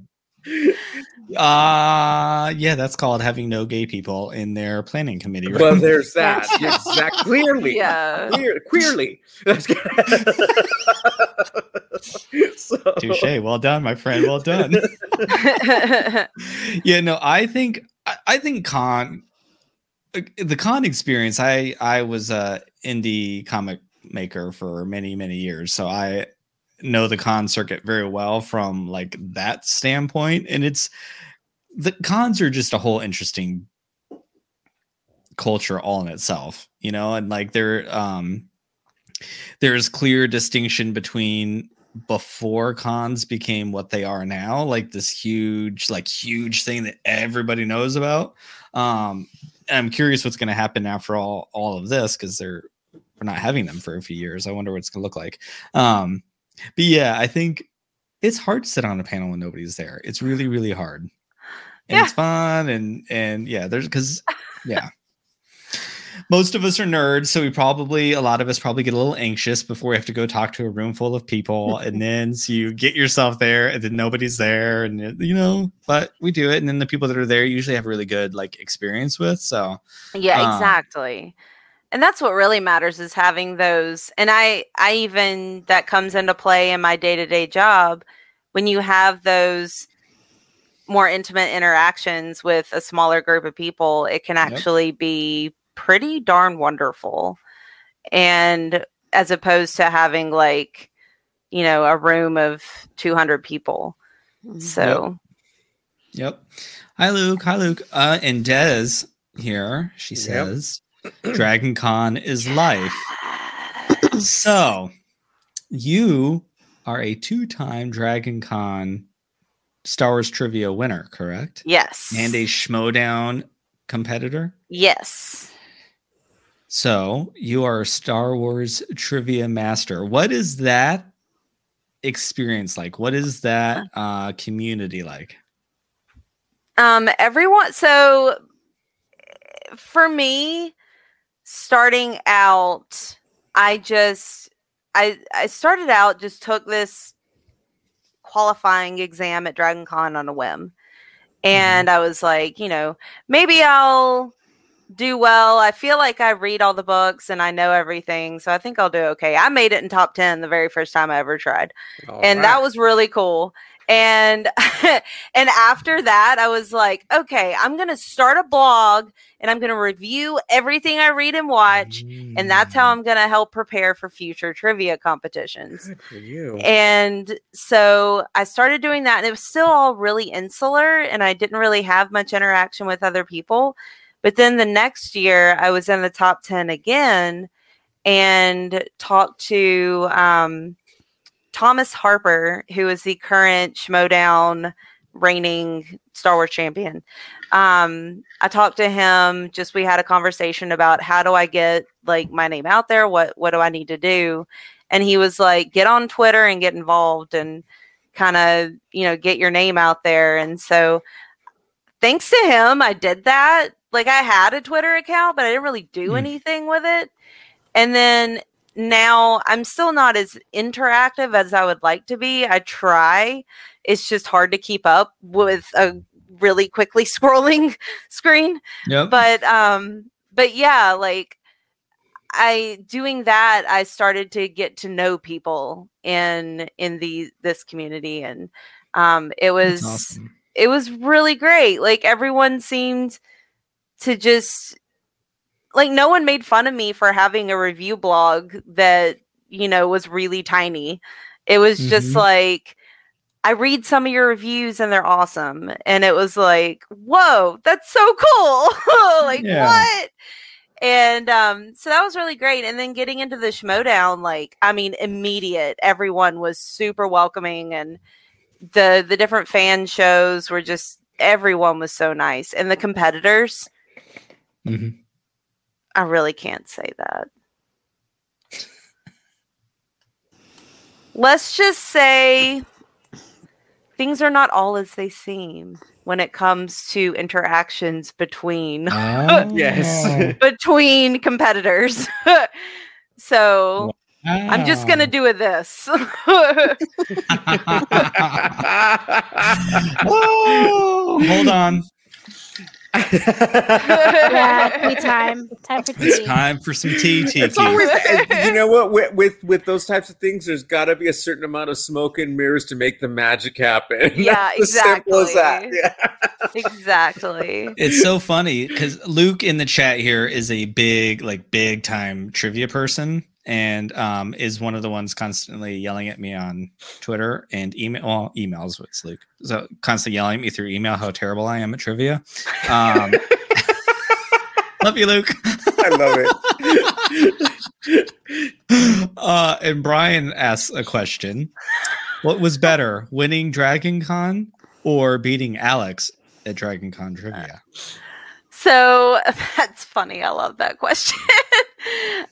Uh yeah, that's called having no gay people in their planning committee. Right? well, there's that. *laughs* Yes, that clearly. yeah Clear, queerly. That's good. *laughs* so, Touche. Well done, my friend. Well done. *laughs* yeah, no, I think I, I think con uh, the con experience. I I was a indie comic maker for many many years, so I know the con circuit very well from like that standpoint, and it's the cons are just a whole interesting culture all in itself, you know, and like there um there's clear distinction between before cons became what they are now like this huge like huge thing that everybody knows about. Um i'm curious what's going to happen after all all of this because they're we're not having them for a few years. I wonder what it's going to look like. Um but yeah i think it's hard to sit on a panel when nobody's there it's really really hard and Yeah. it's fun and and yeah there's because yeah most of us are nerds, so we probably a lot of us probably get a little anxious before we have to go talk to a room full of people, and *laughs* then so you get yourself there, and then nobody's there, and you know, but we do it, and then the people that are there usually have really good like experience with. So Yeah, Um, exactly. And that's what really matters is having those. And I I even that comes into play in my day-to-day job when you have those more intimate interactions with a smaller group of people, it can Yep. actually be pretty darn wonderful. And as opposed to having like, you know, a room of 200 people. Mhm. So, Yep. Hi, Luke. Hi, Luke. Uh, and Des here. She Yep. says, "Dragon Con is life." So, you are a two-time Dragon Con Star Wars trivia winner, correct? yes. And a Schmoedown competitor. yes. So you are a Star Wars trivia master. What is that experience like? What is that uh, community like? Um, everyone. So, for me, starting out, I just, I, I started out just took this qualifying exam at Dragon Con on a whim, and mm-hmm. I was like, you know, maybe I'll do well. I feel like I read all the books and I know everything, so I think I'll do okay. I made it in top ten the very first time I ever tried. All and that was really cool and *laughs* and after that i was like okay i'm gonna start a blog and i'm gonna review everything i read and watch and that's how i'm gonna help prepare for future trivia competitions Good for you. and so I started doing that, and it was still all really insular, and I didn't really have much interaction with other people. But then the next year, I was in the top 10 again and talked to um, Thomas Harper, who is the current Schmoedown reigning Star Wars champion. Um, I talked to him, just we had a conversation about how do I get like my name out there? What what do I need to do? and he was like get on twitter and get involved and kind of you know get your name out there and so thanks to him i did that like i had a twitter account but i didn't really do Hmm. anything with it and then now i'm still not as interactive as i would like to be. I try. It's just hard to keep up with a really quickly *laughs* scrolling screen. Yep. but um but yeah like i doing that i started to get to know people in in the this community. And um it was awesome. it was really great. Like everyone seemed to just like no one made fun of me for having a review blog that you know was really tiny it was just Mhm. like i read some of your reviews and they're awesome and it was like whoa that's so cool *laughs* like Yeah. what and um so that was really great and then getting into the schmoedown like i mean immediate everyone was super welcoming and the the different fan shows were just everyone was so nice and the competitors Mhm. I really can't say that. Let's just say things are not all as they seem when it comes to interactions between ah. *laughs* Yes. *laughs* between competitors. *laughs* So i'm just gonna do a this. Oh, hold on. Yeah, *laughs* tea time. Time for It's tea. time for some tea, Tiki. It's always, *laughs* eh, you know what? With, with with those types of things, there's got to be a certain amount of smoke and mirrors to make the magic happen. *laughs* Yeah, That's as simple as that. exactly. Yeah. exactly It's so funny because Luke in the chat here is a big, like, big time trivia person and um, is one of the ones constantly yelling at me on Twitter and email. Well, emails with Luke. So constantly yelling at me through email how terrible I am at trivia. Um, *laughs* love you, Luke. I love it. *laughs* uh, and Brian asks a question: What was better, winning Dragon Con or beating Alex at Dragon Con trivia? So *laughs* that's funny. I love that question.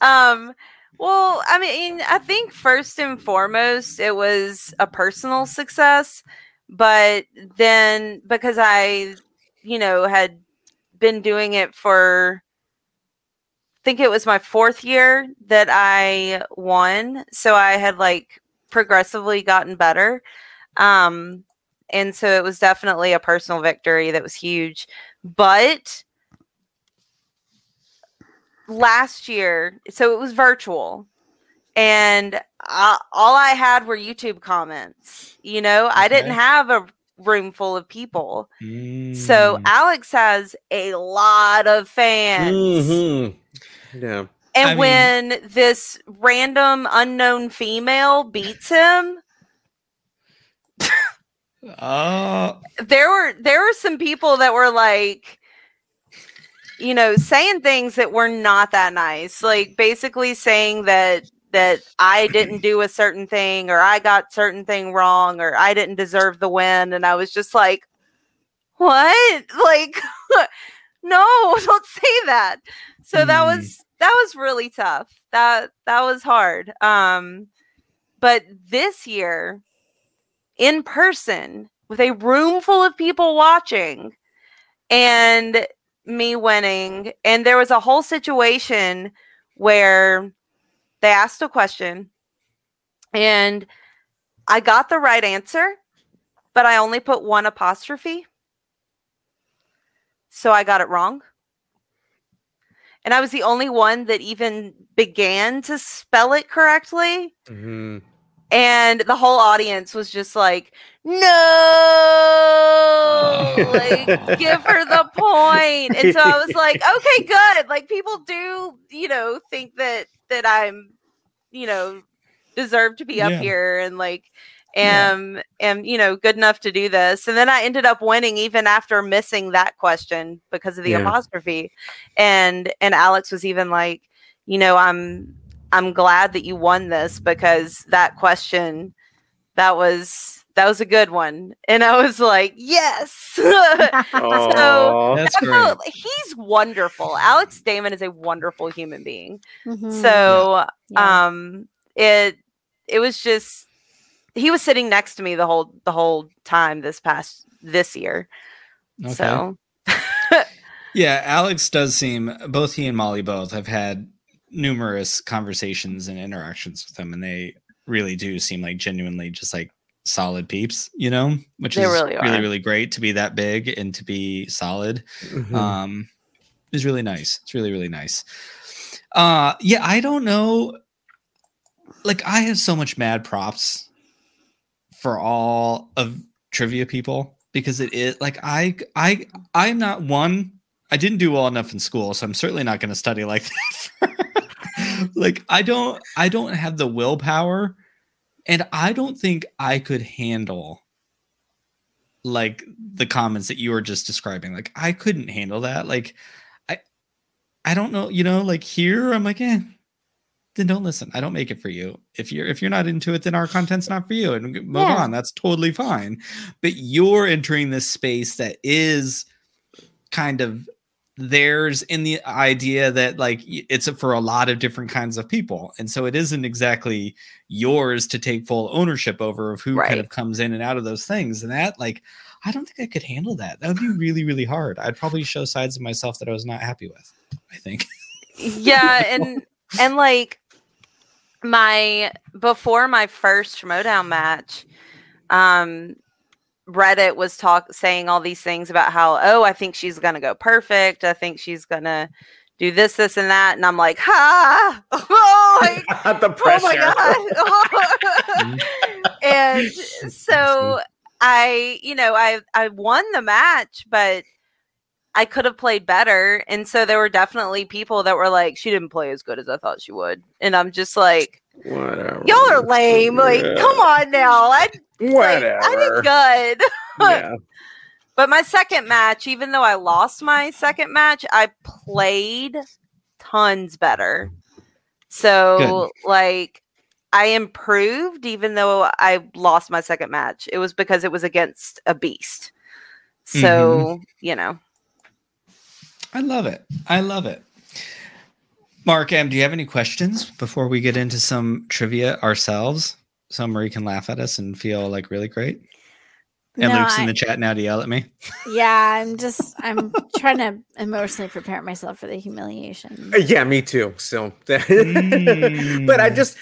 um, well, I mean, I think first and foremost, it was a personal success, but then because I, you know, had been doing it for, I think it was my fourth year that I won. So I had like progressively gotten better. Um, and so it was definitely a personal victory that was huge. But last year, so it was virtual, and I, all I had were YouTube comments. You know, I didn't have a room full of people. So Mm. Alex has a lot of fans. Mhm. Yeah. And I mean- when this random unknown female beats him, *laughs* Oh, there were there were some people that were like you know saying things that were not that nice like basically saying that that I didn't do a certain thing or I got certain thing wrong or I didn't deserve the win. And I was just like what? *laughs* Like *laughs* no *laughs* don't say that. So that Hmm. was that was really tough. That that was hard. Um but this year in person with a room full of people watching and me winning. And there was a whole situation where they asked a question and I got the right answer but I only put one apostrophe. So I got it wrong. And I was the only one that even began to spell it correctly. Mhm. And the whole audience was just like no like *laughs* give her the point and so i was like okay good like people do you know think that that i'm you know deserve to be Yeah. up here and like Yeah. am am you know good enough to do this and then i ended up winning even after missing that question because of the Yeah. apostrophe and and alex was even like you know i'm i'm glad that you won this because that question that was that was a good one and i was like yes *laughs* Aw. that's great. felt- he's wonderful alex damon is a wonderful human being Mhm. so Yeah. um it it was just he was sitting next to me the whole the whole time this past this year Okay. so *laughs* Yeah, Alex does seem both he and Molly both have had numerous conversations and interactions with them and they really do seem like genuinely just like solid peeps, you know, which They is really really, really great to be that big and to be solid. Mhm. Um, is really nice. It's really, really nice. Uh, yeah, I don't know. Like, I have so much mad props for all of trivia people because it is like I, I, I'm not one. I didn't do well enough in school, so I'm certainly not going to study like *laughs* that. Like, I don't, I don't have the willpower, and I don't think I could handle like the comments that you were just describing. Like, I couldn't handle that. Like, I, I don't know. You know, like here, I'm like, eh. Then don't listen. I don't make it for you. If you're if you're not into it, then our content's not for you, and move Yeah. on. That's totally fine. But you're entering this space that is kind of theirs in the idea that like it's for a lot of different kinds of people. And so it isn't exactly yours to take full ownership over of who Right. kind of comes in and out of those things. And that like i don't think i could handle that. That would be really really hard. I'd probably show sides of myself that i was not happy with i think. Yeah and *laughs* and like my before my first schmoedown match um reddit was talk saying all these things about how oh i think she's gonna go perfect. I think she's gonna do this this and that. And i'm like ha! Oh, like, the pressure. oh my *laughs* oh god. *laughs* *laughs* And so i you know i i won the match but i could have played better. And so there were definitely people that were like she didn't play as good as i thought she would. And i'm just like Whatever. y'all are lame. Like Yeah. come on now. I like, Whatever. i did good. *laughs* Yeah. but my second match even though i lost my second match i played tons better. So like i improved even though i lost my second match. It was because it was against a beast. So mm-hmm. you know. I love it. I love it. Mark m do you have any questions before we get into some trivia ourselves some where you can laugh at us and feel like really great and No, luke's in the chat now to yell at me *laughs* yeah, I'm just I'm trying to emotionally prepare myself for the humiliation. Uh, Yeah, me too. So, *laughs* but I Mm. just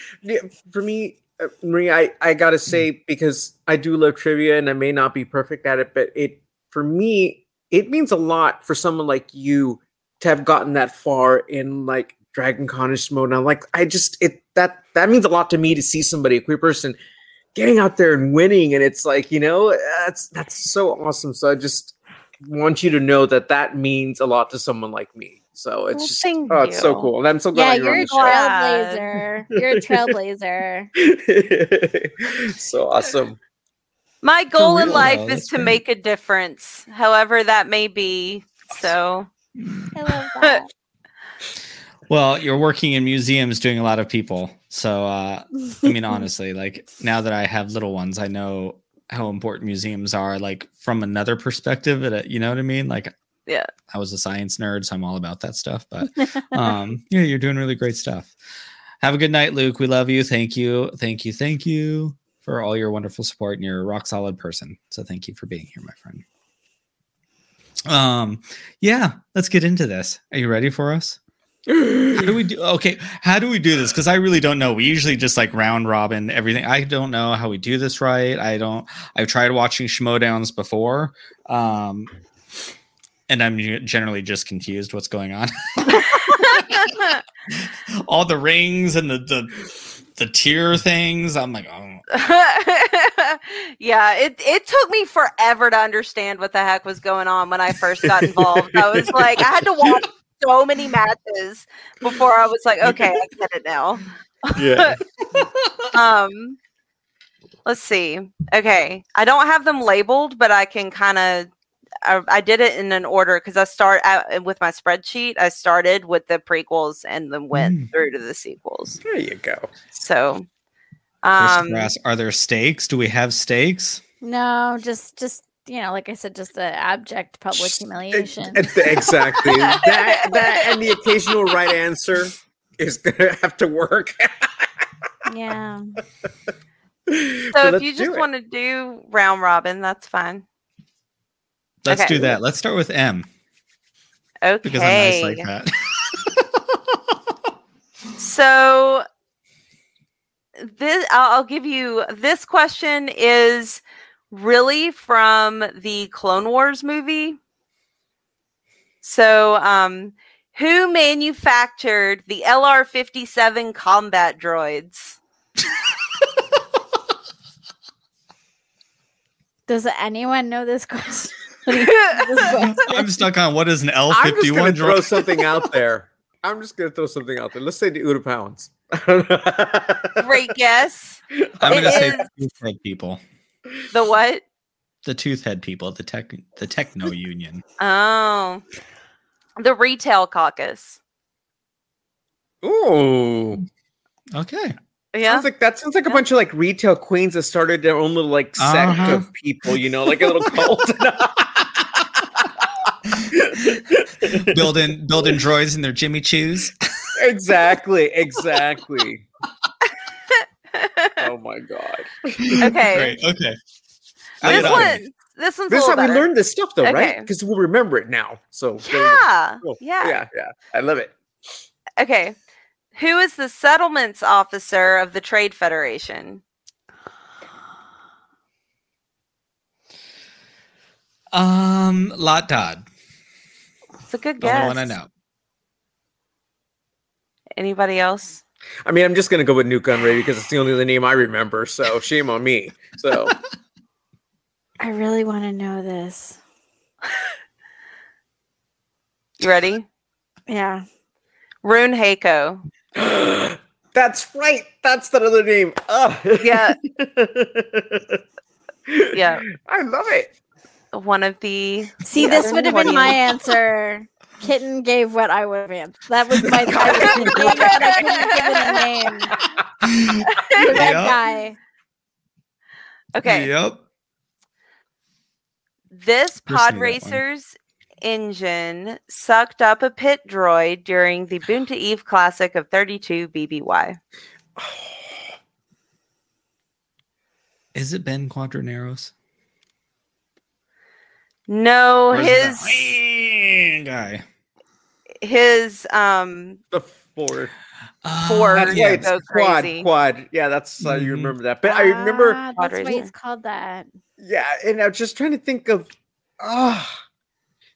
for me, uh, Marie, I I gotta say because I do love trivia and I may not be perfect at it, but it for me it means a lot for someone like you to have gotten that far in like Dragon Con and I'm Like I just it that that means a lot to me to see somebody a queer person getting out there and winning, and it's like you know that's that's so awesome. So I just want you to know that that means a lot to someone like me. So it's Well, just thank oh, it's so cool, and I'm so glad Yeah, glad you're a you're on trailblazer. You're a trailblazer. so awesome. My goal in life though, is to great. make a difference, however that may be. So I love that. *laughs* Well, you're working in museums doing a lot of people. So, uh, I mean, *laughs* honestly, like now that I have little ones, I know how important museums are, like from another perspective. At you know what I mean? Like, Yeah. I was a science nerd, so I'm all about that stuff. But *laughs* um, yeah, you're doing really great stuff. Have a good night, Luke. We love you. Thank you. Thank you. Thank you for all your wonderful support. And you're a rock solid person. So thank you for being here, my friend. Um, yeah, let's get into this. Are you ready for us? How do we do? Okay, how do we do this? Because I really don't know. We usually just like round robin everything. I don't know how we do this right. I don't. I've tried watching Schmoedowns before, um, and I'm generally just confused what's going on. *laughs* All the rings and the the the tier things. I'm like, oh, yeah, it it took me forever to understand what the heck was going on when I first got involved. I was like, I had to watch so many matches before I was like, okay, I get it now. Yeah. *laughs* Um, let's see. Okay, I don't have them labeled, but I can kind of. I, I did it in an order because I start out with my spreadsheet. I started with the prequels and then went Mm. through to the sequels. There you go. So, um, asks, are there stakes? Do we have stakes? no, just just you know, like I said, just the abject public humiliation. Exactly. *laughs* that that and the occasional right answer is gonna have to work. yeah. so if you just want to do round robin, that's fine. Let's Okay. do that. Let's start with M Okay. because I'm nice like that. *laughs* *laughs* So this I'll, I'll give you this question is really from the Clone Wars movie. So um who manufactured the LR57 combat droids? *laughs* Does anyone know this question? *laughs* I'm stuck on what is an I'm just gonna L51 throw something out *laughs* there. I'm just gonna throw something out there. Let's say the Uda pounds. Great guess. I'm going to say is- the tooth head people. The what? The tooth head people, the tech, the techno union. *laughs* Oh. The retail caucus. Ooh. Okay. Yeah. Sounds like that sounds like a bunch of like retail queens that started their own little like sect Uh-huh. of people, you know, like a little cult. *laughs* building building droids in their Jimmy Choos. exactly, exactly. *laughs* oh my god. Okay. Great. Okay. Lay it This on me. one this one's This a is how little we learned this stuff though, right? Because we'll remember it now. So there you go. Yeah. Cool. Yeah. yeah, yeah. I love it. Okay. Who is the settlements officer of the Trade Federation? Um, Lott Dod. It's a good guess. The one I know. Anybody else? I mean, I'm just gonna go with Nute Gunray because it's the only other name I remember. So shame on me. So *laughs* I really want to know this. You ready? Yeah. Rune Haako. *gasps* that's right. That's that other name. Ah. Yeah. *laughs* Yeah. I love it. One of the See, the this would have been my *laughs* answer. Kitten gave what I would have answered. That was my I was thinking, but I couldn't give it a name. The *laughs* red Yep. guy. Okay. Yep. This pod knew racer's engine sucked up a pit droid during the Boonta Eve Classic of 32 BBY. *sighs* Is it Ben Quadinaros? No, Or is it his guy. his um The four. Four. That's yeah, it's go quad. crazy. Quad. Yeah, that's how you Mhm. remember that. But I remember. Ah, that's why racer. it's called that. Yeah, and I'm just trying to think of. Ah.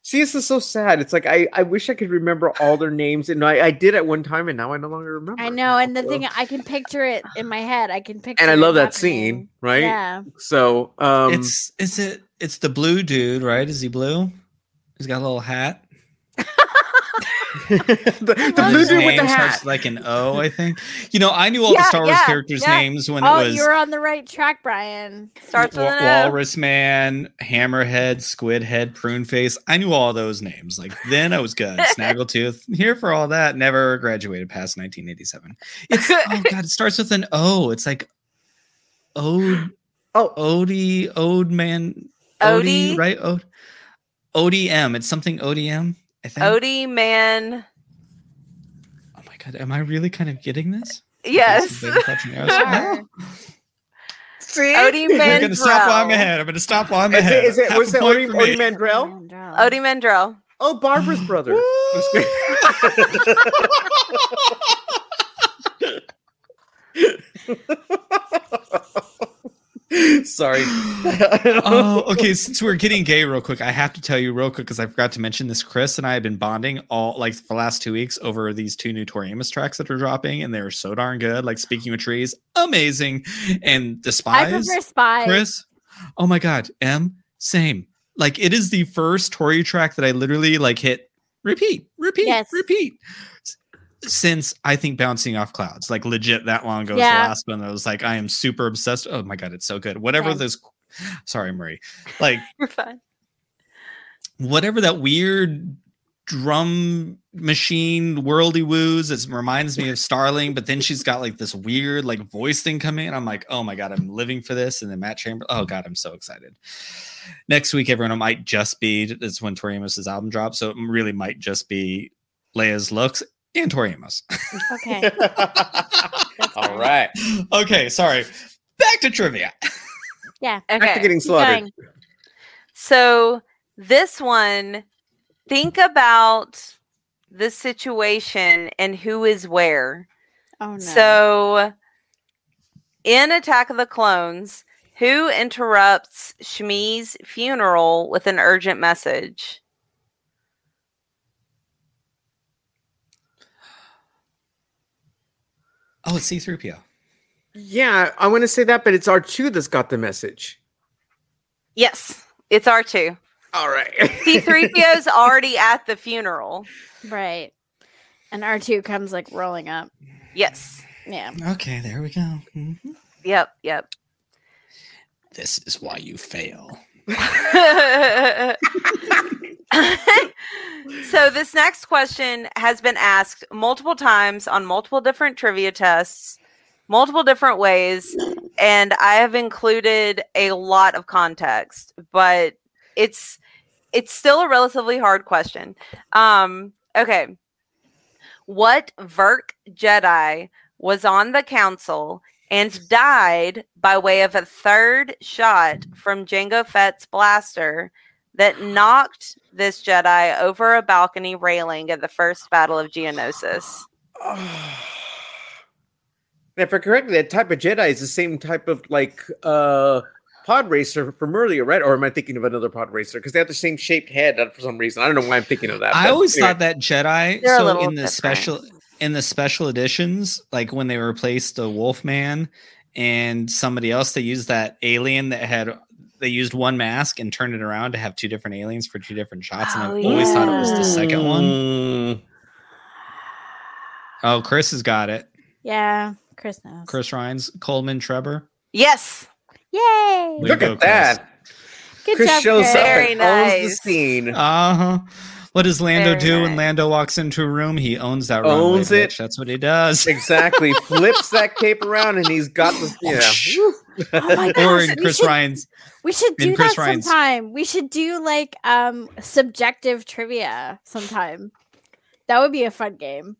See, this is so sad. It's like I, I wish I could remember all their names, and I, I did at one time, and now I no longer remember. I know, and the So- thing I can picture it in my head. I can picture. and I love that happening. scene, right? Yeah. So, um, it's is it it's the blue dude, right? Is he blue? He's got a little hat. *laughs* the, the blue dude with the hat. starts like an O, I think. You know, I knew all the Star Wars yeah, characters' yeah. names when Oh, it was you're on the right track, Brian. Starts with Wa- an O. Walrus Man, Hammerhead, Squidhead, Pruneface. I knew all those names. Like then I was good. *laughs* Snaggletooth. Here for all that. Never graduated past 1987. It's *laughs* oh god, it starts with an O. It's like Ode Oh, Odie Ode Man Odie? right? Ode ODM. It's something ODM, I think. Odie man. Oh my god, am I really kind of getting this? *laughs* Yes. Big touching arrows. Sure. see, Odie I'm gonna stop while I'm ahead. I'm gonna stop while I'm Is ahead. it, is it Half was it point Odie, for. Ody Mandrell? Ody Mandrell. Oh, Barbara's *laughs* brother. *laughs* *laughs* Sorry. *laughs* oh, okay. Since we're getting gay, real quick, I have to tell you real quick because I forgot to mention this. Chris and I have been bonding all like for the last two weeks over these two new Tori Amos tracks that are dropping, and they're so darn good. Like speaking of trees, amazing. And Despise. I despise prefer Spy. Chris. Oh my god, M, same. Like it is the first Tori track that I literally like hit repeat, repeat, Yes. repeat. Since I think bouncing off clouds, like legit that long ago, was the last one. I was like, I am super obsessed. Oh my god, it's so good. Whatever this, sorry, Marie, like *laughs* You're fine. whatever that weird drum machine worldy woos it reminds me of starling but then she's got like this weird like voice thing coming in i'm like oh my god i'm living for this and then matt chamber oh god i'm so excited next week everyone it might just be it's when tori amos's album drops so it really might just be leia's looks and tori amos Okay. *laughs* All fine. right. okay sorry back to trivia Yeah. Back to Okay. getting keep slaughtered. So this one, think about the situation and who is where. Oh no. So in Attack of the Clones, who interrupts Shmi's funeral with an urgent message? Oh it's c3po Yeah, I want to say that, but it's R2 that's got the message. Yes, it's R2. All right. *laughs* C3PO's already at the funeral. right. And R2 comes like rolling up. Yes. Yeah. okay there we go Mhm. Yep, yep. this is why you fail *laughs* *laughs* so this next question has been asked multiple times on multiple different trivia tests multiple different ways and i have included a lot of context but it's it's still a relatively hard question. Um okay. What Vurk jedi was on the council and died by way of a third shot from Jango Fett's blaster that knocked this Jedi over a balcony railing at the first Battle of Geonosis. *sighs* And if I correctly, that type of Jedi is the same type of like uh pod racer from earlier, right? Or am I thinking of another pod racer? Because they have the same shaped head uh, for some reason. I don't know why I'm thinking of that. I always anyway. thought that Jedi. They're so in the different. special in the special editions, like when they replaced the Wolfman and somebody else, they used that alien that had they used one mask and turned it around to have two different aliens for two different shots. And Oh, I've always thought it was the second one. Oh, Chris has got it. Yeah. Chris knows. Chris Ryan's Coleman Trebor. Yes. Yay. Way Look go, at that. Good Chris job, shows Chris. up Very and owns the scene. Uh huh. What does Lando Very do when. Lando walks into a room? He owns that room. Owns runway, it. bitch. That's what he does. *laughs* exactly. Flips that cape around and he's got the yeah. Oh my *laughs* or gosh, in we Chris should- Ryan's We should do Chris that Ryan's- sometime. We should do like um subjective trivia sometime. That would be a fun game.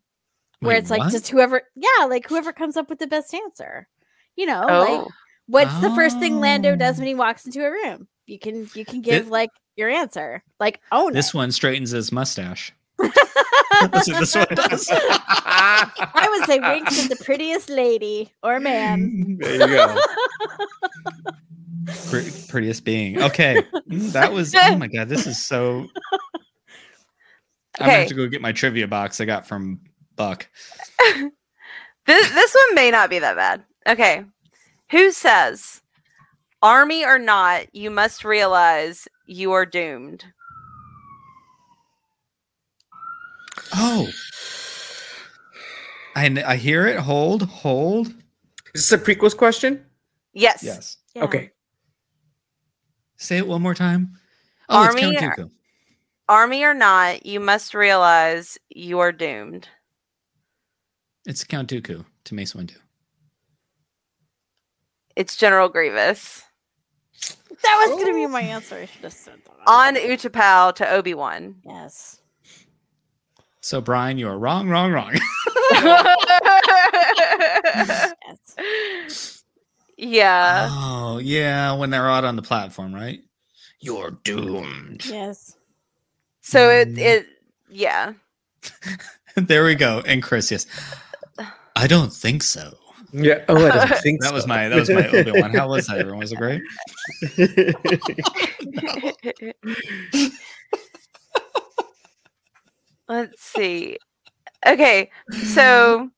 Where Wait, it's like what? just whoever yeah, like whoever comes up with the best answer. You know, Oh. like what's the first thing Lando does Oh. when he walks into a room? You can you can give Thi- like your answer. Like own This it. one straightens his mustache. That's what this one does. I would say winks at the prettiest lady or man. there you go. *laughs* Pre- prettiest being. Okay. That was oh my god, this is so I'm gonna Okay. have to go get my trivia box I got from Buck. *laughs* This this one may not be that bad. Okay. Who says, "Army or not, you must realize you are doomed." Oh. I, I hear it. Hold, hold. Is this a prequels question? Yes. Yes. Yeah. Okay. Say it one more time. Oh, Army it's or- Count Dooku. Army or not, you must realize you are doomed. It's Count Dooku to Mace Windu. It's General Grievous That was gonna be oh. my answer. I should have said that. on Utapau to Obi Wan. yes. So, Brian, you are wrong, wrong, wrong. Yes. *laughs* yeah. oh, yeah. When they're out on the platform, right? You're doomed. Yes. So it mm. it yeah. *laughs* there we go. And Chris, yes. I don't think so. Yeah. Oh, I don't *laughs* think That was my that was my Obi Wan. How was that? Everyone was it great? Let's see. Okay, so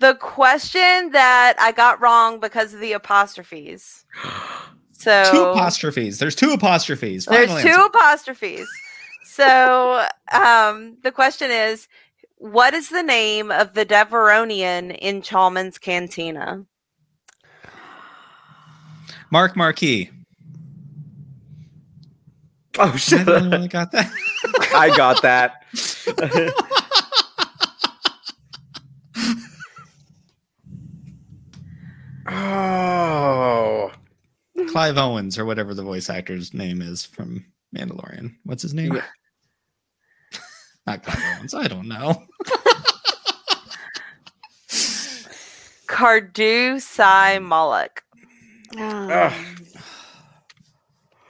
the question that I got wrong because of the apostrophes. So Two apostrophes. There's two apostrophes. there's two answer. apostrophes. So um, the question is, what is the name of the Devaronian in Chalmun's Cantina? Mark Marquis. oh, shit! I shut the only one up. that got that? *laughs* *laughs* I got that. oh. Clive Owens or whatever the voice actor's name is from Mandalorian. What's his name? Yeah. *laughs* Not Clive Owens. I don't know. *laughs* Kardue Sai Malloc. Um,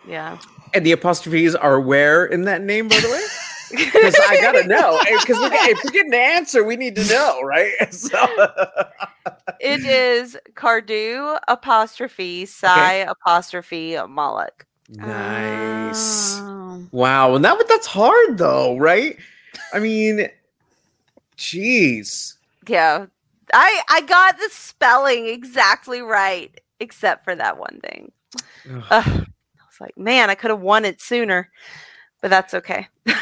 Yeah. And the apostrophes are where in that name, by the way? Because I gotta know. *laughs* Because if we're getting the answer, we need to know, right? *laughs* So, *laughs* It is Kardue apostrophe Sai apostrophe Malloc. nice. um, Wow, and that that's hard though, right? I mean, jeez. Yeah. I I got the spelling exactly right, except for that one thing. Ugh. Ugh. I was like, man, I could have won it sooner, but that's okay. *laughs*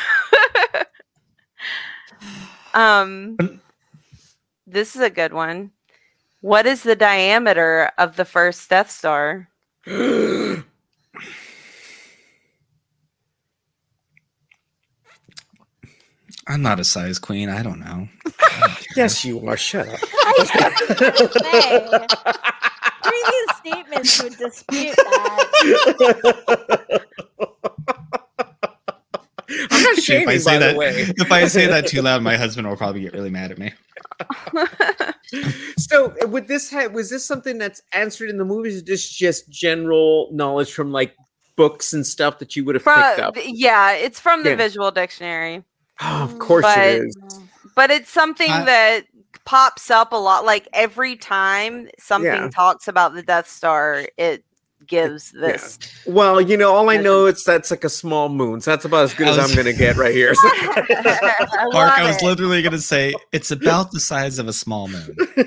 um, this is a good one. What is the diameter of the first Death Star? I'm not a size queen. I don't know. *laughs* yes, you are. Shut up. *laughs* say, previous statements would dispute that. I'm not If I say by that- the way. If I say that too loud, my husband will probably get really mad at me. *laughs* So, uh, would this have was this something that's answered in the movies? Or just just general knowledge from like books and stuff that you would have picked up? yeah, it's from the Yeah. visual dictionary. Oh, of course But- it is. but it's something I- that pops up a lot like every time something Yeah. talks about the death star it gives Yeah. this Well, you know, all I know is that's like a small moon. So that's about as good I as I'm going to get right here. *laughs* *laughs* I Mark, I love was it. literally going to say it's about the size of a small moon. *laughs*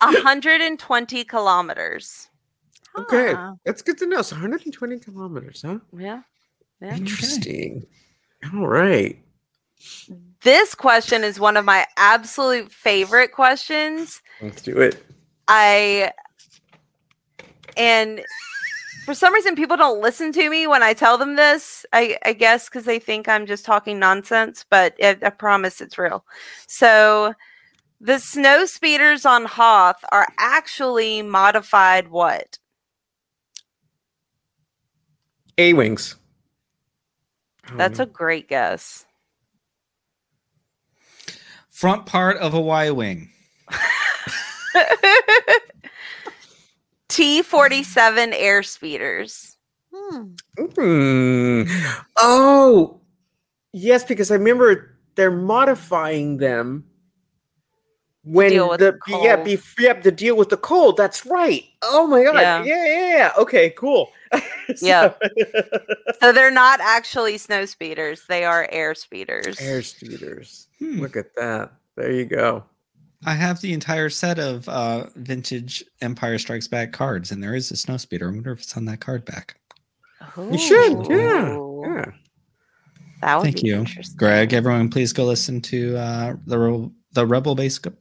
120 kilometers okay, Huh. that's good to know. So 120 kilometers, huh? yeah yeah Interesting. All right. This question is one of my absolute favorite questions. Let's do it. i and for some reason people don't listen to me when i tell them this. I, I guess because they think i'm just talking nonsense but I, I promise it's real. So the snow speeders on hoth are actually modified what? A wings. that's a great guess Front part of a Y wing. *laughs* t47 air speeders Hmm. Hmm. Oh, yes, because I remember they're modifying them when deal with the the yeah, be, yeah, to deal with the cold. That's right. Oh my god. Yeah. Yeah, yeah, yeah. Okay, cool. *laughs* Yep. So they're not actually snow speeders; they are air speeders. Air speeders. Hmm. Look at that. There you go. I have the entire set of uh, vintage Empire Strikes Back cards, and there is a snow speeder. I wonder if it's on that card back. You should. Yeah. Yeah. That would Thank be you. Greg. Everyone, please go listen to uh, the Rebel, the Rebel Base. Co-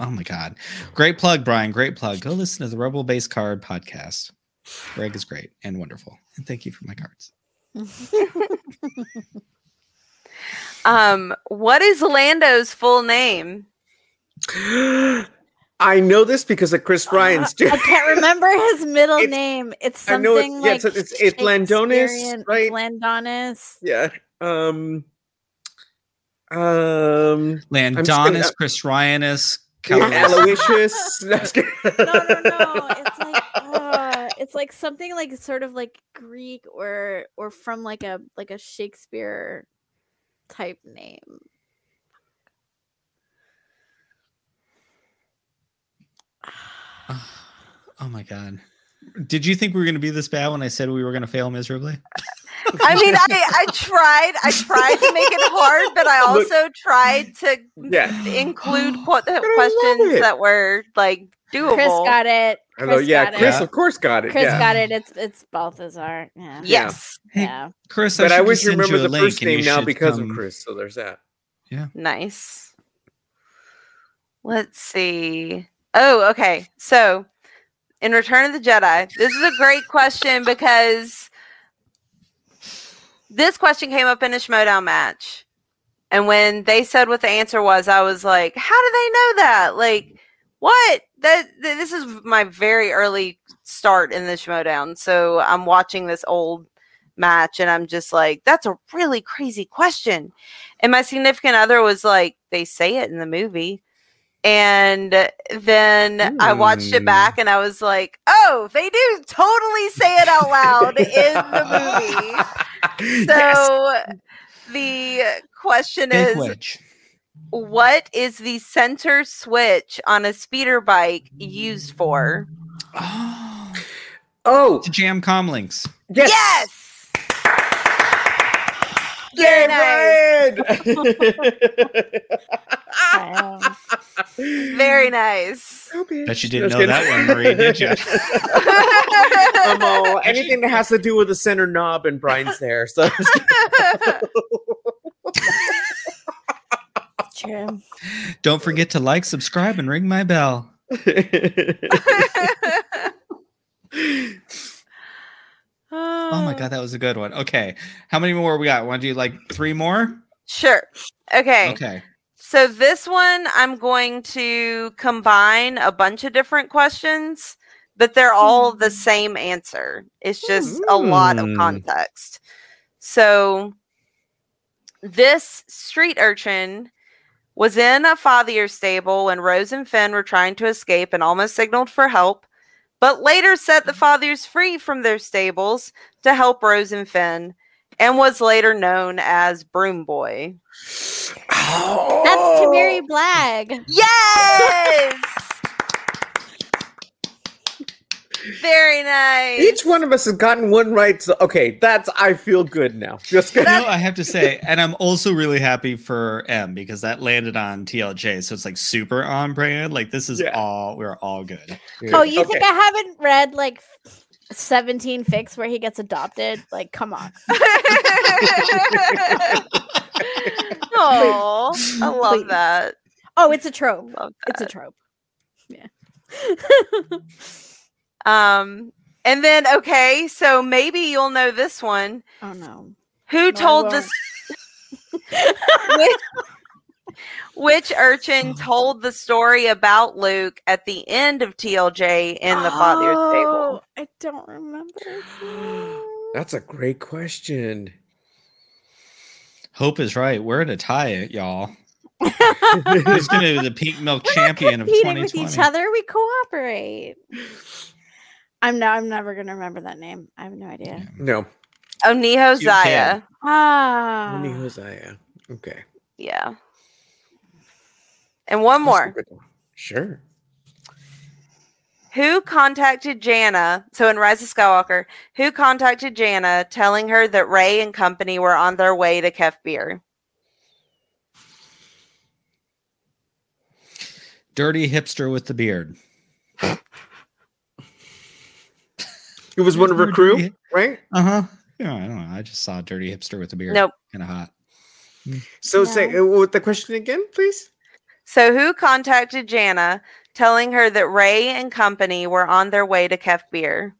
Oh my God, great plug, Brian. Great plug. Go listen to the Rebel Base Card podcast. Greg is great and wonderful, and thank you for my cards. *laughs* Um, what is Lando's full name? I know this because of Chris Ryan's. *gasps* I can't remember his middle It's- name. It's I know it's- something yeah, like it's- it's- it's Landonis, right? Landonis. yeah. Um. Um. Landonis, uh, Chris Ryanis, yeah, Aloysius. *laughs* *laughs* No, I'm just kidding. No, no, no. It's like uh, it's like something like sort of like Greek or or from like a like a Shakespeare type name. *sighs* Oh my God. Did you think we were going to be this bad when I said we were going to fail miserably? *laughs* I mean, I, I tried. I tried to make it hard, but I Look- also tried to Yeah. include *gasps* qu- the questions that were like doable. Chris got it. Hello, Chris yeah, Chris, it. of course, got it. Chris yeah. got it. It's it's Balthazar. Yeah. Yes, Hey, Yeah. Chris, But I, should wish you remember the first name now because come- of Chris. So there's that. Yeah. Nice. Let's see. Oh, okay. So, in Return of the Jedi, this is a great question because this question came up in a Schmoedown match. And when they said what the answer was, I was like, how do they know that? Like, what? That th- this is my very early start in the schmoedown So I'm watching this old match and I'm just like, that's a really crazy question. And my significant other was like, they say it in the movie. And then I watched it Hmm. back and I was like, oh, they do totally say it out loud in the movie. *laughs* So the question Big is. What is the center switch on a speeder bike used for? Oh, *gasps* Oh, to jam com links. yes. Yes. Yay, Very Um, *laughs* Very nice. Bet you didn't know that one, Marie, did you? I'm all, anything that has to do with the center knob and Brian's there. So *laughs* true. *laughs* Don't forget to like, subscribe, and ring my bell. *laughs* Oh my god, that was a good one. Okay, how many more we got? Want to do like three more? Sure. Okay. Okay. So this one, I'm going to combine a bunch of different questions, but they're all the same answer. It's just a lot of Hmm. context. So this street urchin was in a fathier stable when Rose and Finn were trying to escape and almost signaled for help, but later set the fathiers free from their stables to help Rose and Finn, and was later known as Broom Boy. *gasps* That's Temiri oh. Blagg. Yes. *laughs* Very nice. Each one of us has gotten one right. So okay, that's I feel good now. *laughs* Just You know, I have to say, and I'm also really happy for M because that landed on TLJ, so it's like super on brand. Like this is Yeah. all we're all good. Oh, you think I haven't read like 17 fics where he gets adopted? Like, come on. *laughs* Oh, I love Please. that. Oh, it's a trope. Love It's a trope. Yeah. *laughs* Um, and then okay, so maybe you'll know this one. oh no. Who No, told won't. this? *laughs* which, which urchin told the story about Luke at the end of TLJ in the fathier stable? Oh, I don't remember. That's a great question. Hope is right. We're at a tie, y'all. *laughs* Who's going to be the Pink Milk champion of Competing with each other, we cooperate. I'm no, I'm never gonna remember that name. I have no idea. No, Oh, Neho You. Zaya. Ah, only Hosea. Okay, Yeah. And one more. one. Sure. Who contacted Jannah? So in Rise of Skywalker, who contacted Jannah telling her that Rey and company were on their way to Kef Bir? Dirty hipster with the beard. It was one of her Dirty- crew, right? Uh huh. Yeah, I don't know. I just saw a dirty hipster with a beard. Nope. Kind of hot. So say No. uh, what the question again, please. So who contacted Jannah telling her that Rey and company were on their way to Kef Bir?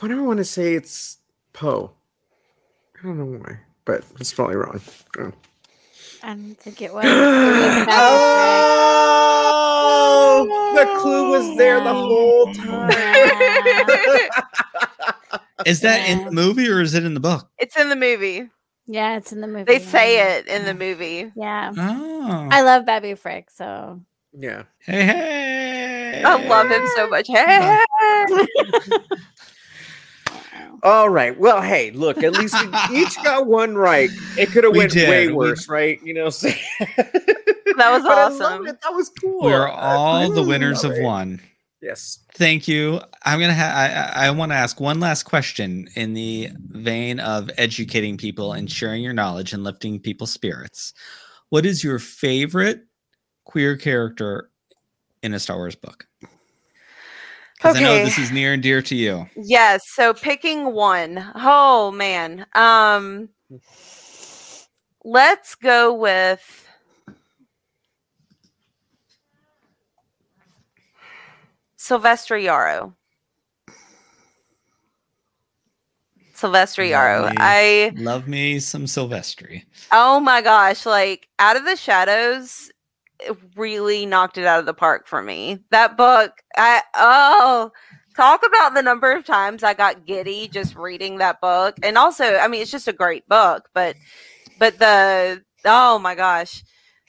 Why do I want to say it's Poe? I don't know why, but it's probably wrong. Oh. I don't think it was. It was *gasps* Baby oh, the clue was there the whole *laughs* time. Yeah. Is that in the movie or is it in the book? It's in the movie. yeah, it's in the movie. They say yeah. it in the movie. Yeah. Oh. I love Babu Frik, so yeah. hey, hey. I love him so much. Hey. *laughs* All right. Well, hey, look. At least we *laughs* each got one right. It could have We went did. way We- worse, right? You know. So *laughs* That was But I love awesome. it. That was cool. We're I all the winners of it. one. Yes. Thank you. I'm gonna. Ha- I I, I want to ask one last question in the vein of educating people and sharing your knowledge and lifting people's spirits. What is your favorite queer character in a Star Wars book? Because I know Okay. this is near and dear to you. Yes. So picking one. Oh man. Um let's go with Sylvestri Yarrow. Sylvestri Yarrow. Lovely. I Love me some Sylvestri. oh my gosh, like Out of the Shadows really knocked it out of the park for me. That book, I oh, talk about the number of times I got giddy just reading that book. And also, I mean, it's just a great book, but but the oh my gosh.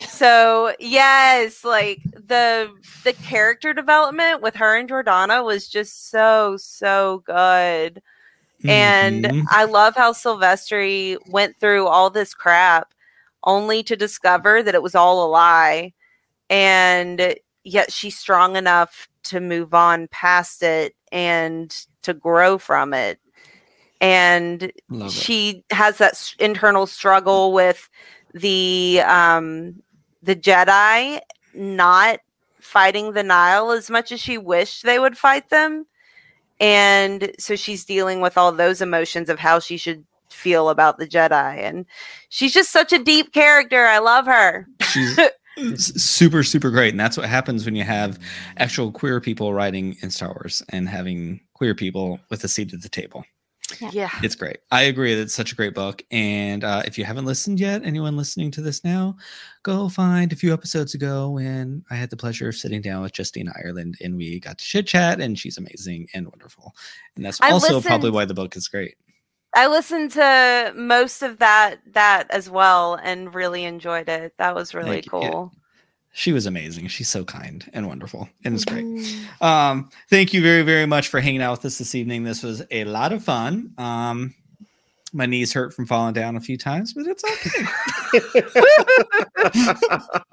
So yes, like the the character development with her and Jordanna was just so so good. And Mhm. I love how Sylvestri went through all this crap only to discover that it was all a lie. And yet she's strong enough to move on past it and to grow from it. And it. she has that s- internal struggle with the um the Jedi not fighting the Nihil as much as she wished they would fight them. And so she's dealing with all those emotions of how she should feel about the Jedi. And she's just such a deep character. I love her. She's *laughs* super super great, and that's what happens when you have actual queer people writing in Star Wars and having queer people with a seat at the table. Yeah. It's great. I agree. It's such a great book. And uh, if you haven't listened yet, anyone listening to this now, go find a few episodes ago when I had the pleasure of sitting down with Justina Ireland and we got to chit chat. And she's amazing and wonderful. And that's I also probably why the book is great. I listened to most of that that as well and really enjoyed it. That was really Thank you. Cool. She was amazing. She's so kind and wonderful. And it's great. Mm. Um, thank you very, very much for hanging out with us this evening. This was a lot of fun. Um, my knees hurt from falling down a few times, but it's okay.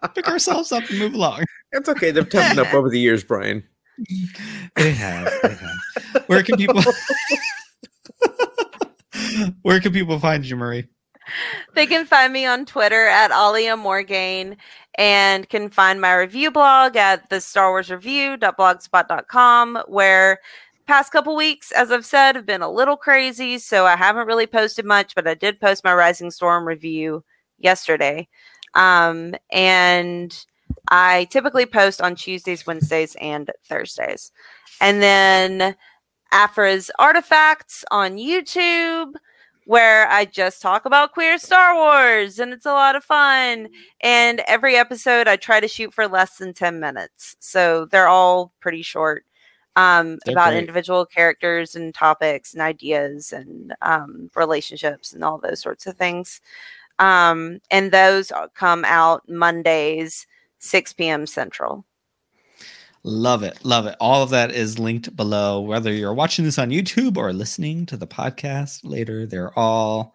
*laughs* Pick ourselves up and move along. it's okay. They've toughened up over the years, Brian. They have. They have. Where can people? *laughs* *laughs* Where can people find you, Marie? They can find me on Twitter at Alia Morgaine and can find my review blog at the Star Wars Review.blogspot.com, where past couple weeks, as I've said, have been a little crazy. So I haven't really posted much, but I did post my Rising Storm review yesterday. Um, and I typically post on Tuesdays, Wednesdays, and Thursdays. And then Aphra's Artifacts on YouTube where I just talk about queer Star Wars and it's a lot of fun. And every episode I try to shoot for less than 10 minutes. So they're all pretty short um, They're about great. individual characters and topics and ideas and um, relationships and all those sorts of things. Um, and those come out Mondays, 6 p.m. Central. Love it. Love it. All of that is linked below. Whether you're watching this on YouTube or listening to the podcast later, they're all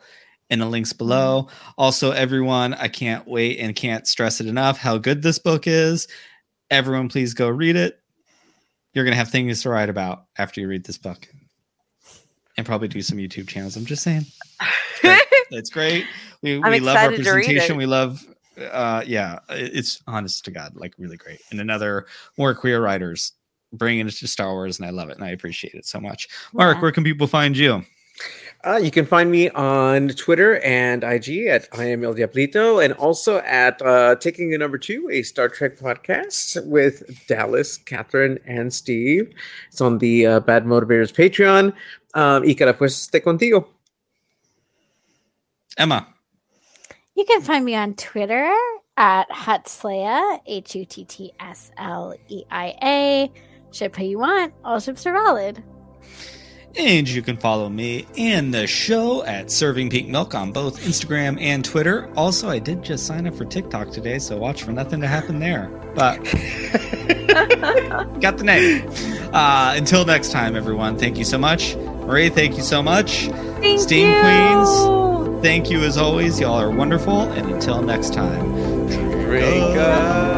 in the links below. Mm-hmm. Also, everyone, I can't wait and can't stress it enough how good this book is. Everyone, please go read it. You're gonna have things to write about after you read this book, and probably do some YouTube channels. I'm just saying. It's great. *laughs* We, I'm we love to read representation. We love, uh, yeah, it's honest to God, like really great. And another more queer writers bringing it to Star Wars, and I love it, and I appreciate it so much. Mark, Yeah. where can people find you? Uh, you can find me on Twitter and IG at I am El Diablito, and also at uh, Taking a Number Two, a Star Trek podcast with Dallas, Catherine, and Steve. It's on the uh, Bad Motivators Patreon. Um, y que la fuerza esté contigo. Emma. You can find me on Twitter at Huttsleia, H U T T S L E I A. Ship who you want. All ships are valid. And you can follow me and the show at Serving Pink Milk on both Instagram and Twitter. Also, I did just sign up for TikTok today, so watch for nothing to happen there. But *laughs* got the name. Uh, until next time, everyone, thank you so much. Marie, thank you so much. Thank Steam you. Queens. Thank you as always. Y'all are wonderful. And until next time, Drink up.